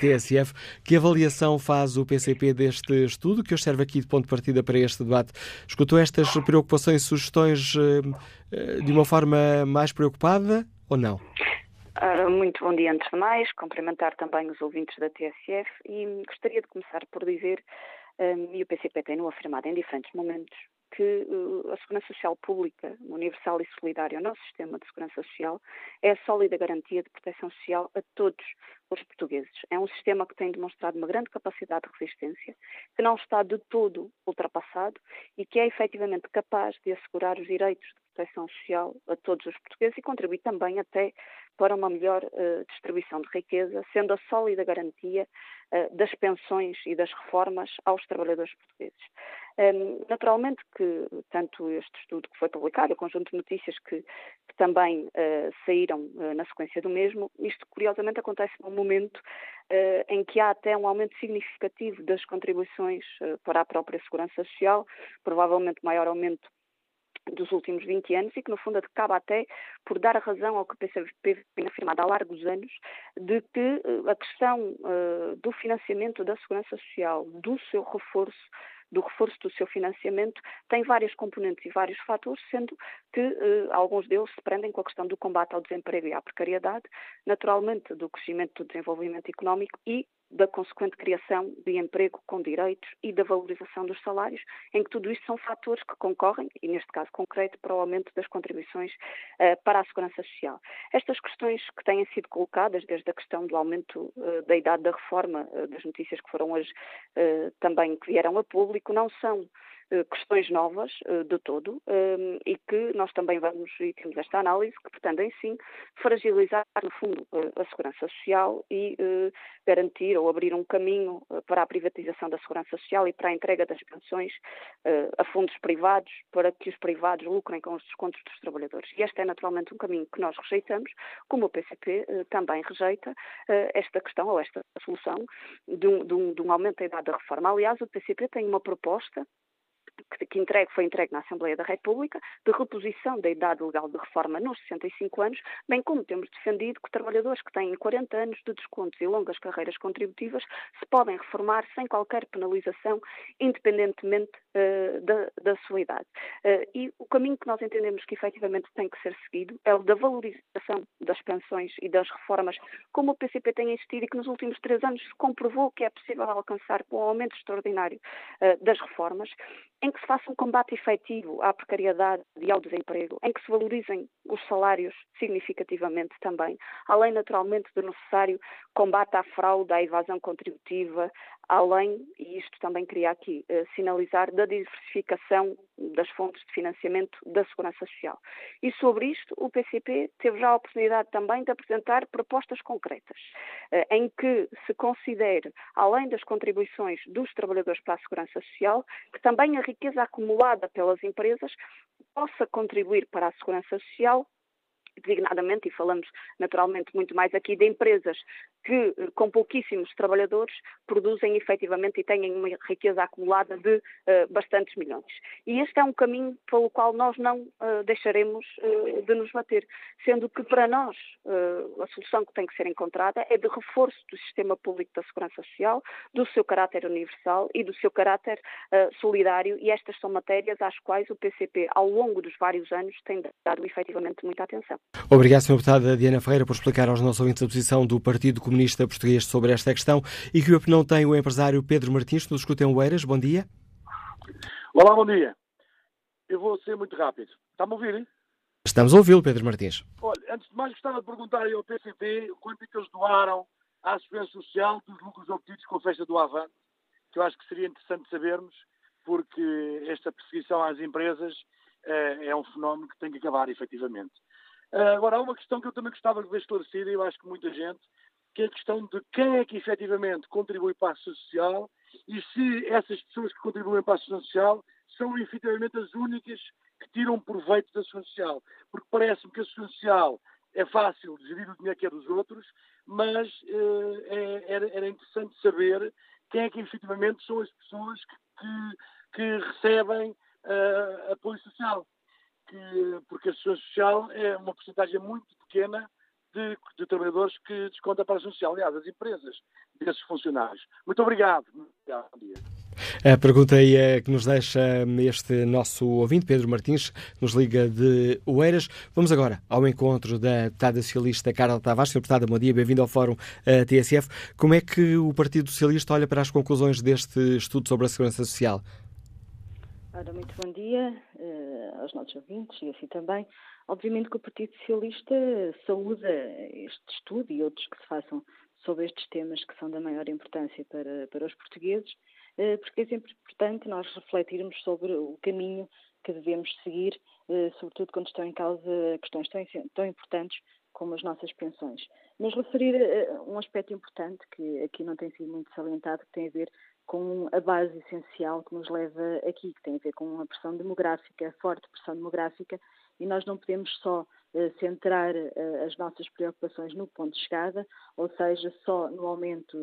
TSF. Que avaliação faz o PCP deste estudo que hoje serve aqui de ponto de partida para este debate? Escutou estas preocupações e sugestões questões eh, de uma forma mais preocupada ou não? muito bom dia antes de mais, cumprimentar também os ouvintes da TSF e gostaria de começar por dizer, um, e o PCP tem-no afirmado em diferentes momentos, que uh, a segurança social pública, universal e solidária, o nosso sistema de segurança social, é a sólida garantia de proteção social a todos os portugueses. É um sistema que tem demonstrado uma grande capacidade de resistência, que não está de todo ultrapassado e que é efetivamente capaz de assegurar os direitos de proteção social a todos os portugueses e contribui também até para uma melhor uh, distribuição de riqueza, sendo a sólida garantia uh, das pensões e das reformas aos trabalhadores portugueses. Um, naturalmente que tanto este estudo que foi publicado, o conjunto de notícias que, que também uh, saíram na sequência do mesmo, isto curiosamente acontece num momento em que há até um aumento significativo das contribuições para a própria segurança social, provavelmente maior aumento dos últimos 20 anos e que, no fundo, acaba até por dar razão ao que o PCP tem afirmado há largos anos, de que eh, a questão uh, do financiamento da segurança social, do seu reforço, do reforço do seu financiamento tem várias componentes e vários fatores, sendo que uh, alguns deles se prendem com a questão do combate ao desemprego e à precariedade, naturalmente do crescimento do desenvolvimento económico e da consequente criação de emprego com direitos e da valorização dos salários, em que tudo isto são fatores que concorrem, e neste caso concreto, para o aumento das contribuições uh, para a segurança social. Estas questões que têm sido colocadas, desde a questão do aumento uh, da idade da reforma, uh, das notícias que foram hoje também que vieram a público, não são questões novas eh, de todo eh, e que nós também vamos e temos esta análise que pretendem sim fragilizar no fundo a segurança social e garantir ou abrir um caminho para a privatização da segurança social e para a entrega das pensões a fundos privados para que os privados lucrem com os descontos dos trabalhadores. E este é naturalmente um caminho que nós rejeitamos, como o PCP também rejeita esta questão ou esta solução de um, de um, de um aumento da idade da reforma. Aliás, o PCP tem uma proposta que, que entregue, foi entregue na Assembleia da República, de reposição da idade legal de reforma nos 65 anos, bem como temos defendido que trabalhadores que têm 40 anos de descontos e longas carreiras contributivas se podem reformar sem qualquer penalização, independentemente uh, da, da, sua idade. Uh, e o caminho que nós entendemos que efetivamente tem que ser seguido é o da valorização das pensões e das reformas, como o PCP tem insistido e que nos últimos três anos comprovou que é possível alcançar com o aumento extraordinário uh, das reformas, em que se faça um combate efetivo à precariedade e ao desemprego, em que se valorizem os salários significativamente também, além naturalmente do necessário combate à fraude, à evasão contributiva, além, e isto também queria aqui eh, sinalizar, da diversificação das fontes de financiamento da Segurança Social. E sobre isto, o PCP teve já a oportunidade também de apresentar propostas concretas, eh, em que se considere, além das contribuições dos trabalhadores para a Segurança Social, que também a riqueza acumulada pelas empresas possa contribuir para a segurança social designadamente, e falamos naturalmente muito mais aqui de empresas que, eh, com pouquíssimos trabalhadores, produzem efetivamente e têm uma riqueza acumulada de uh, bastantes milhões. E este é um caminho pelo qual nós não uh, deixaremos uh, de nos bater, sendo que para nós a solução que tem que ser encontrada é de reforço do sistema público da segurança social, do seu caráter universal e do seu caráter solidário, e estas são matérias às quais o PCP, ao longo dos vários anos, tem dado efetivamente muita atenção. Obrigado, Sr. Deputada Diana Ferreira, por explicar aos nossos ouvintes a posição do Partido Comunista Português sobre esta questão e que opinião tem o empresário Pedro Martins, que nos escuta em Oeiras. Bom dia. Olá, bom dia. Eu vou ser muito rápido. Está-me a ouvir, hein? Estamos a ouvi-lo, Pedro Martins. Olha, antes de mais gostava de perguntar ao PCP quanto é que eles doaram à Segurança Social dos lucros obtidos com a festa do Avante, que eu acho que seria interessante sabermos, porque esta perseguição às empresas é, é um fenómeno que tem que acabar, efetivamente. Uh, agora, há uma questão que eu também gostava de ver esclarecida, e eu acho que muita gente, que é a questão de quem é que efetivamente contribui para a social e se essas pessoas que contribuem para a segurança social são efetivamente as únicas que tiram proveito da segurança social. Porque parece-me que a segurança social é fácil gerir o dinheiro que é dos outros, mas uh, é, era, era, interessante saber quem é que efetivamente são as pessoas que, que, recebem uh, apoio social. Que, porque a segurança social é uma porcentagem muito pequena de, de, trabalhadores que desconta para a social, aliás, as empresas desses funcionários. Muito obrigado. Bom dia. A pergunta aí é que nos deixa este nosso ouvinte, Pedro Martins, que nos liga de Oeiras. Vamos agora ao encontro da deputada socialista Carla Tavares. Senhor deputada, bom dia, bem-vindo ao Fórum uh, TSF. Como é que o Partido Socialista olha para as conclusões deste estudo sobre a segurança social? Ora, muito bom dia uh, aos nossos ouvintes e assim também. Obviamente que o Partido Socialista saúda este estudo e outros que se façam sobre estes temas que são da maior importância para, para os portugueses, uh, porque é sempre importante nós refletirmos sobre o caminho que devemos seguir, uh, sobretudo quando estão em causa questões tão, tão importantes como as nossas pensões. Mas referir um aspecto importante que aqui não tem sido muito salientado, que tem a ver com a base essencial que nos leva aqui, que tem a ver com a pressão demográfica, a forte pressão demográfica, e nós não podemos só uh, centrar uh, as nossas preocupações no ponto de chegada, ou seja, só no aumento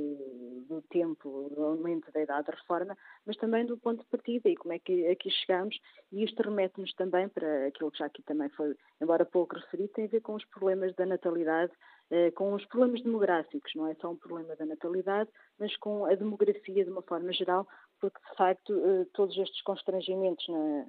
do tempo, no aumento da idade da reforma, mas também do ponto de partida e como é que aqui chegamos, e isto remete-nos também para aquilo que já aqui também foi, embora pouco referido, tem a ver com os problemas da natalidade eh, com os problemas demográficos, não é só um problema da natalidade, mas com a demografia de uma forma geral, porque de facto eh, todos estes constrangimentos na,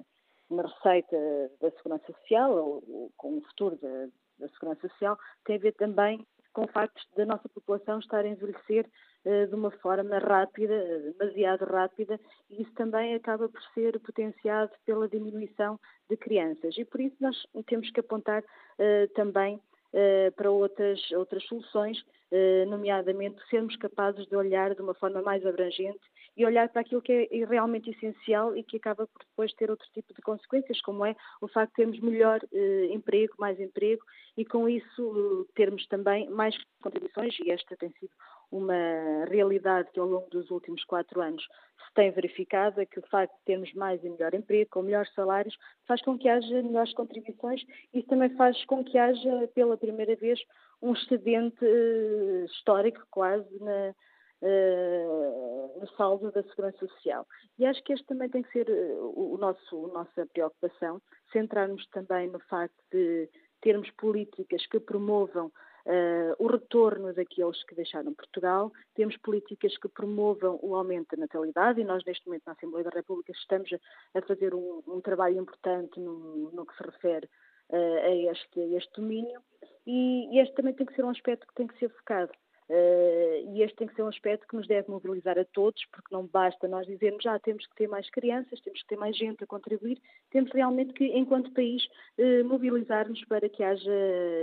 na receita da segurança social ou, com o futuro da, da, segurança social têm a ver também com o facto da nossa população estar a envelhecer uh, de uma forma rápida, demasiado rápida, e isso também acaba por ser potenciado pela diminuição de crianças. E por isso nós temos que apontar uh, também uh, para outras, outras soluções, uh, nomeadamente sermos capazes de olhar de uma forma mais abrangente e olhar para aquilo que é realmente essencial e que acaba por depois ter outro tipo de consequências, como é o facto de termos melhor uh, emprego, mais emprego e com isso termos também mais contribuições, e esta tem sido uma realidade que ao longo dos últimos quatro anos se tem verificado, é que o facto de termos mais e melhor emprego, com melhores salários, faz com que haja melhores contribuições e também faz com que haja, pela primeira vez, um excedente uh, histórico quase na, no saldo da Segurança Social. E acho que este também tem que ser uh, o nosso, a nossa preocupação, centrarmos também no facto de termos políticas que promovam Uh, o retorno daqueles que deixaram Portugal, temos políticas que promovam o aumento da natalidade e nós, neste momento, na Assembleia da República, estamos a, a fazer um, um, trabalho importante no, no que se refere uh, a, este, a este domínio e, e este também tem que ser um aspecto que tem que ser focado. Uh, e este tem que ser um aspecto que nos deve mobilizar a todos, porque não basta nós dizermos ah, temos que ter mais crianças, temos que ter mais gente a contribuir, temos realmente que, enquanto país, uh, mobilizar-nos para que haja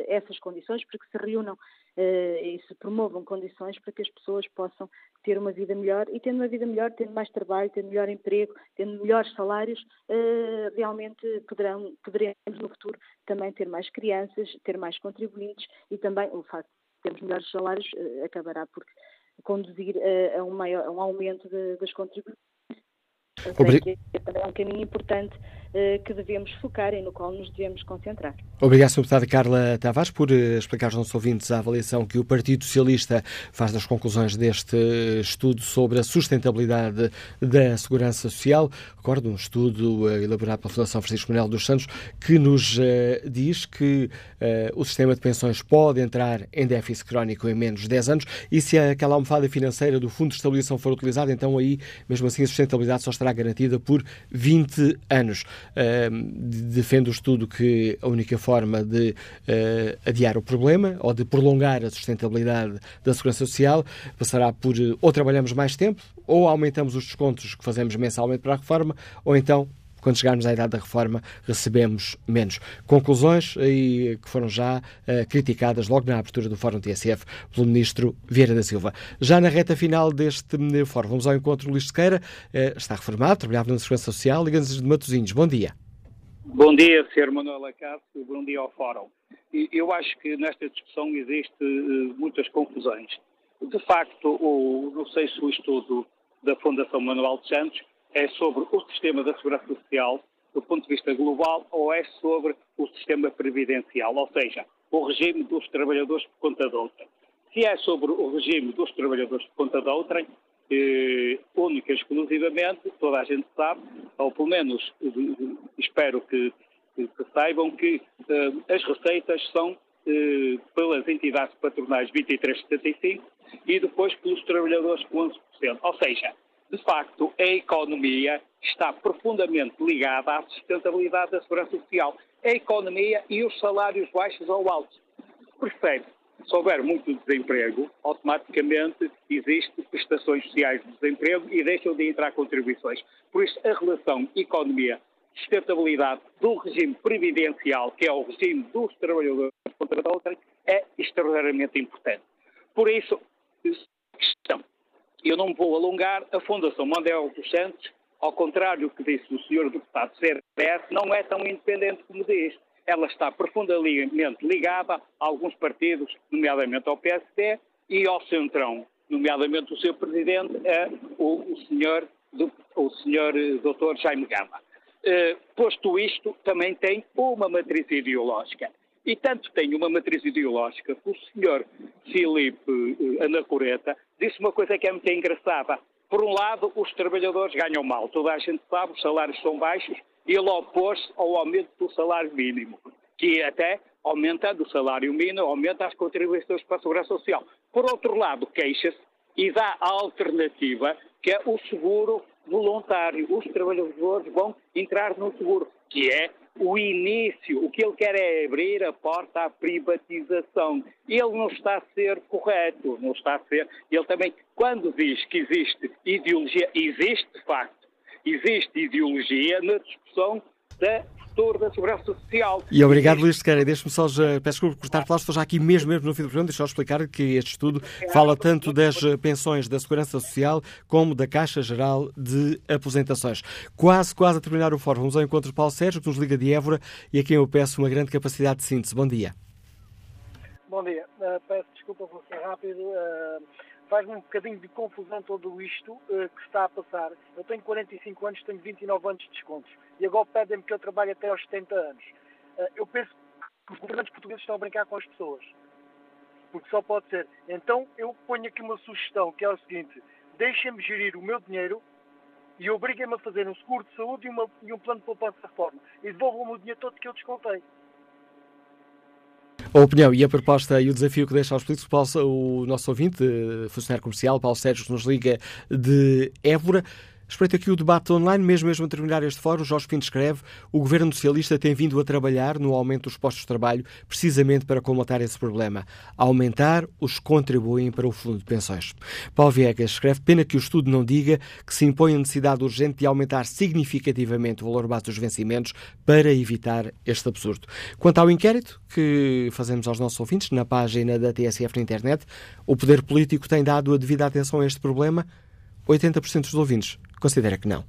essas condições, para que se reúnam uh, e se promovam condições para que as pessoas possam ter uma vida melhor. E tendo uma vida melhor, tendo mais trabalho, tendo melhor emprego, tendo melhores salários, realmente poderão, poderemos no futuro também ter mais crianças, ter mais contribuintes e também o facto termos melhores salários, eh, acabará por conduzir a, a, um, maior, a um aumento de, das contribuições. Obrig... É é um caminho importante que devemos focar e no qual nos devemos concentrar. Obrigado, Sr. Deputada Carla Tavares, por explicar aos nossos ouvintes a avaliação que o Partido Socialista faz das conclusões deste estudo sobre a sustentabilidade da segurança social. Recordo um estudo elaborado pela Fundação Francisco Manuel dos Santos que nos diz que o sistema de pensões pode entrar em déficit crónico em menos de 10 anos e se aquela almofada financeira do Fundo de Estabilização for utilizada, então aí, mesmo assim, a sustentabilidade só estará garantida por 20 anos. Defende o estudo que a única forma de uh, adiar o problema ou de prolongar a sustentabilidade da segurança social passará por ou trabalhamos mais tempo ou aumentamos os descontos que fazemos mensalmente para a reforma ou então quando chegarmos à idade da reforma, recebemos menos. Conclusões aí que foram já uh, criticadas logo na abertura do Fórum TSF pelo Ministro Vieira da Silva. Já na reta final deste fórum, vamos ao encontro Luís Sequeira, uh, está reformado, trabalhava na Segurança Social, liga-nos de Matosinhos. Bom dia. Bom dia, Sr. Manuel Acácio, bom dia ao Fórum. Eu acho que nesta discussão existe uh, muitas confusões. De facto, o, não sei se o estudo da Fundação Manuel de Santos é sobre o sistema da segurança social do ponto de vista global ou é sobre o sistema previdencial, ou seja, o regime dos trabalhadores por conta de outrem. Se é sobre o regime dos trabalhadores por conta de outrem, eh, única e exclusivamente, toda a gente sabe, ou pelo menos espero que, que saibam que eh, as receitas são eh, pelas entidades patronais 23,75 e depois pelos trabalhadores 11%. Ou seja, de facto, a economia está profundamente ligada à sustentabilidade da segurança social. A economia e os salários baixos ou altos. Percebe? Se houver muito desemprego, automaticamente existem prestações sociais de desemprego e deixam de entrar contribuições. Por isso, a relação economia-sustentabilidade do regime previdencial, que é o regime dos trabalhadores contra outra, é extraordinariamente importante. Por isso, questão. Eu não vou alongar, a Fundação Mandel dos Santos, ao contrário do que disse o senhor deputado CDS, não é tão independente como diz ela está profundamente ligada a alguns partidos, nomeadamente ao PSD e ao Centrão, nomeadamente o seu presidente, é o, o senhor, o senhor eh, Dr. Jaime Gama. Uh, posto isto, também tem uma matriz ideológica. E tanto tem uma matriz ideológica que o senhor Filipe uh, Anacoreta disse uma coisa que é muito engraçada. Por um lado, os trabalhadores ganham mal. Toda a gente sabe, os salários são baixos ele opôs-se ao aumento do salário mínimo, que até aumentando o salário mínimo, aumenta as contribuições para a Segurança Social. Por outro lado, queixa-se e dá a alternativa, que é o seguro voluntário. Os trabalhadores vão entrar no seguro, que é o início. O que ele quer é abrir a porta à privatização. Ele não está a ser correto, não está a ser. Ele também, quando diz que existe ideologia, existe de facto existe ideologia na discussão da da segurança social. E obrigado, Luís Sequeira. Deixe-me só, já, peço desculpa por cortar palavras, estou já aqui mesmo, mesmo no fim do programa, deixa eu explicar que este estudo fala tanto das pensões da Segurança Social como da Caixa Geral de Aposentações. Quase, quase a terminar o fórum, vamos ao encontro de Paulo Sérgio, que nos liga de Évora e a quem eu peço uma grande capacidade de síntese. Bom dia. Bom dia. Uh, peço desculpa por ser rápido. Uh faz-me um bocadinho de confusão tudo isto uh, que está a passar. Eu tenho 45 anos, tenho 29 anos de descontos. E agora pedem-me que eu trabalhe até aos 70 anos. Uh, eu penso que os governantes portugueses estão a brincar com as pessoas. Porque só pode ser. Então eu ponho aqui uma sugestão, que é o seguinte. Deixem-me gerir o meu dinheiro e obriguem-me a fazer um seguro de saúde e, uma, e um plano de poupança de reforma. E devolvam-me o dinheiro todo que eu descontei. A opinião e a proposta e o desafio que deixa aos políticos, o nosso ouvinte, funcionário comercial, Paulo Sérgio, que nos liga de Évora. Espreito aqui o debate online, mesmo mesmo a terminar este fórum, Jorge Pinto escreve o governo socialista tem vindo a trabalhar no aumento dos postos de trabalho precisamente para combater esse problema. aumentar os que contribuem para o fundo de pensões. Paulo Viegas escreve pena que o estudo não diga que se impõe a necessidade urgente de aumentar significativamente o valor base dos vencimentos para evitar este absurdo. Quanto ao inquérito que fazemos aos nossos ouvintes na página da TSF na internet, o poder político tem dado a devida atenção a este problema? 80% dos ouvintes Considera que não.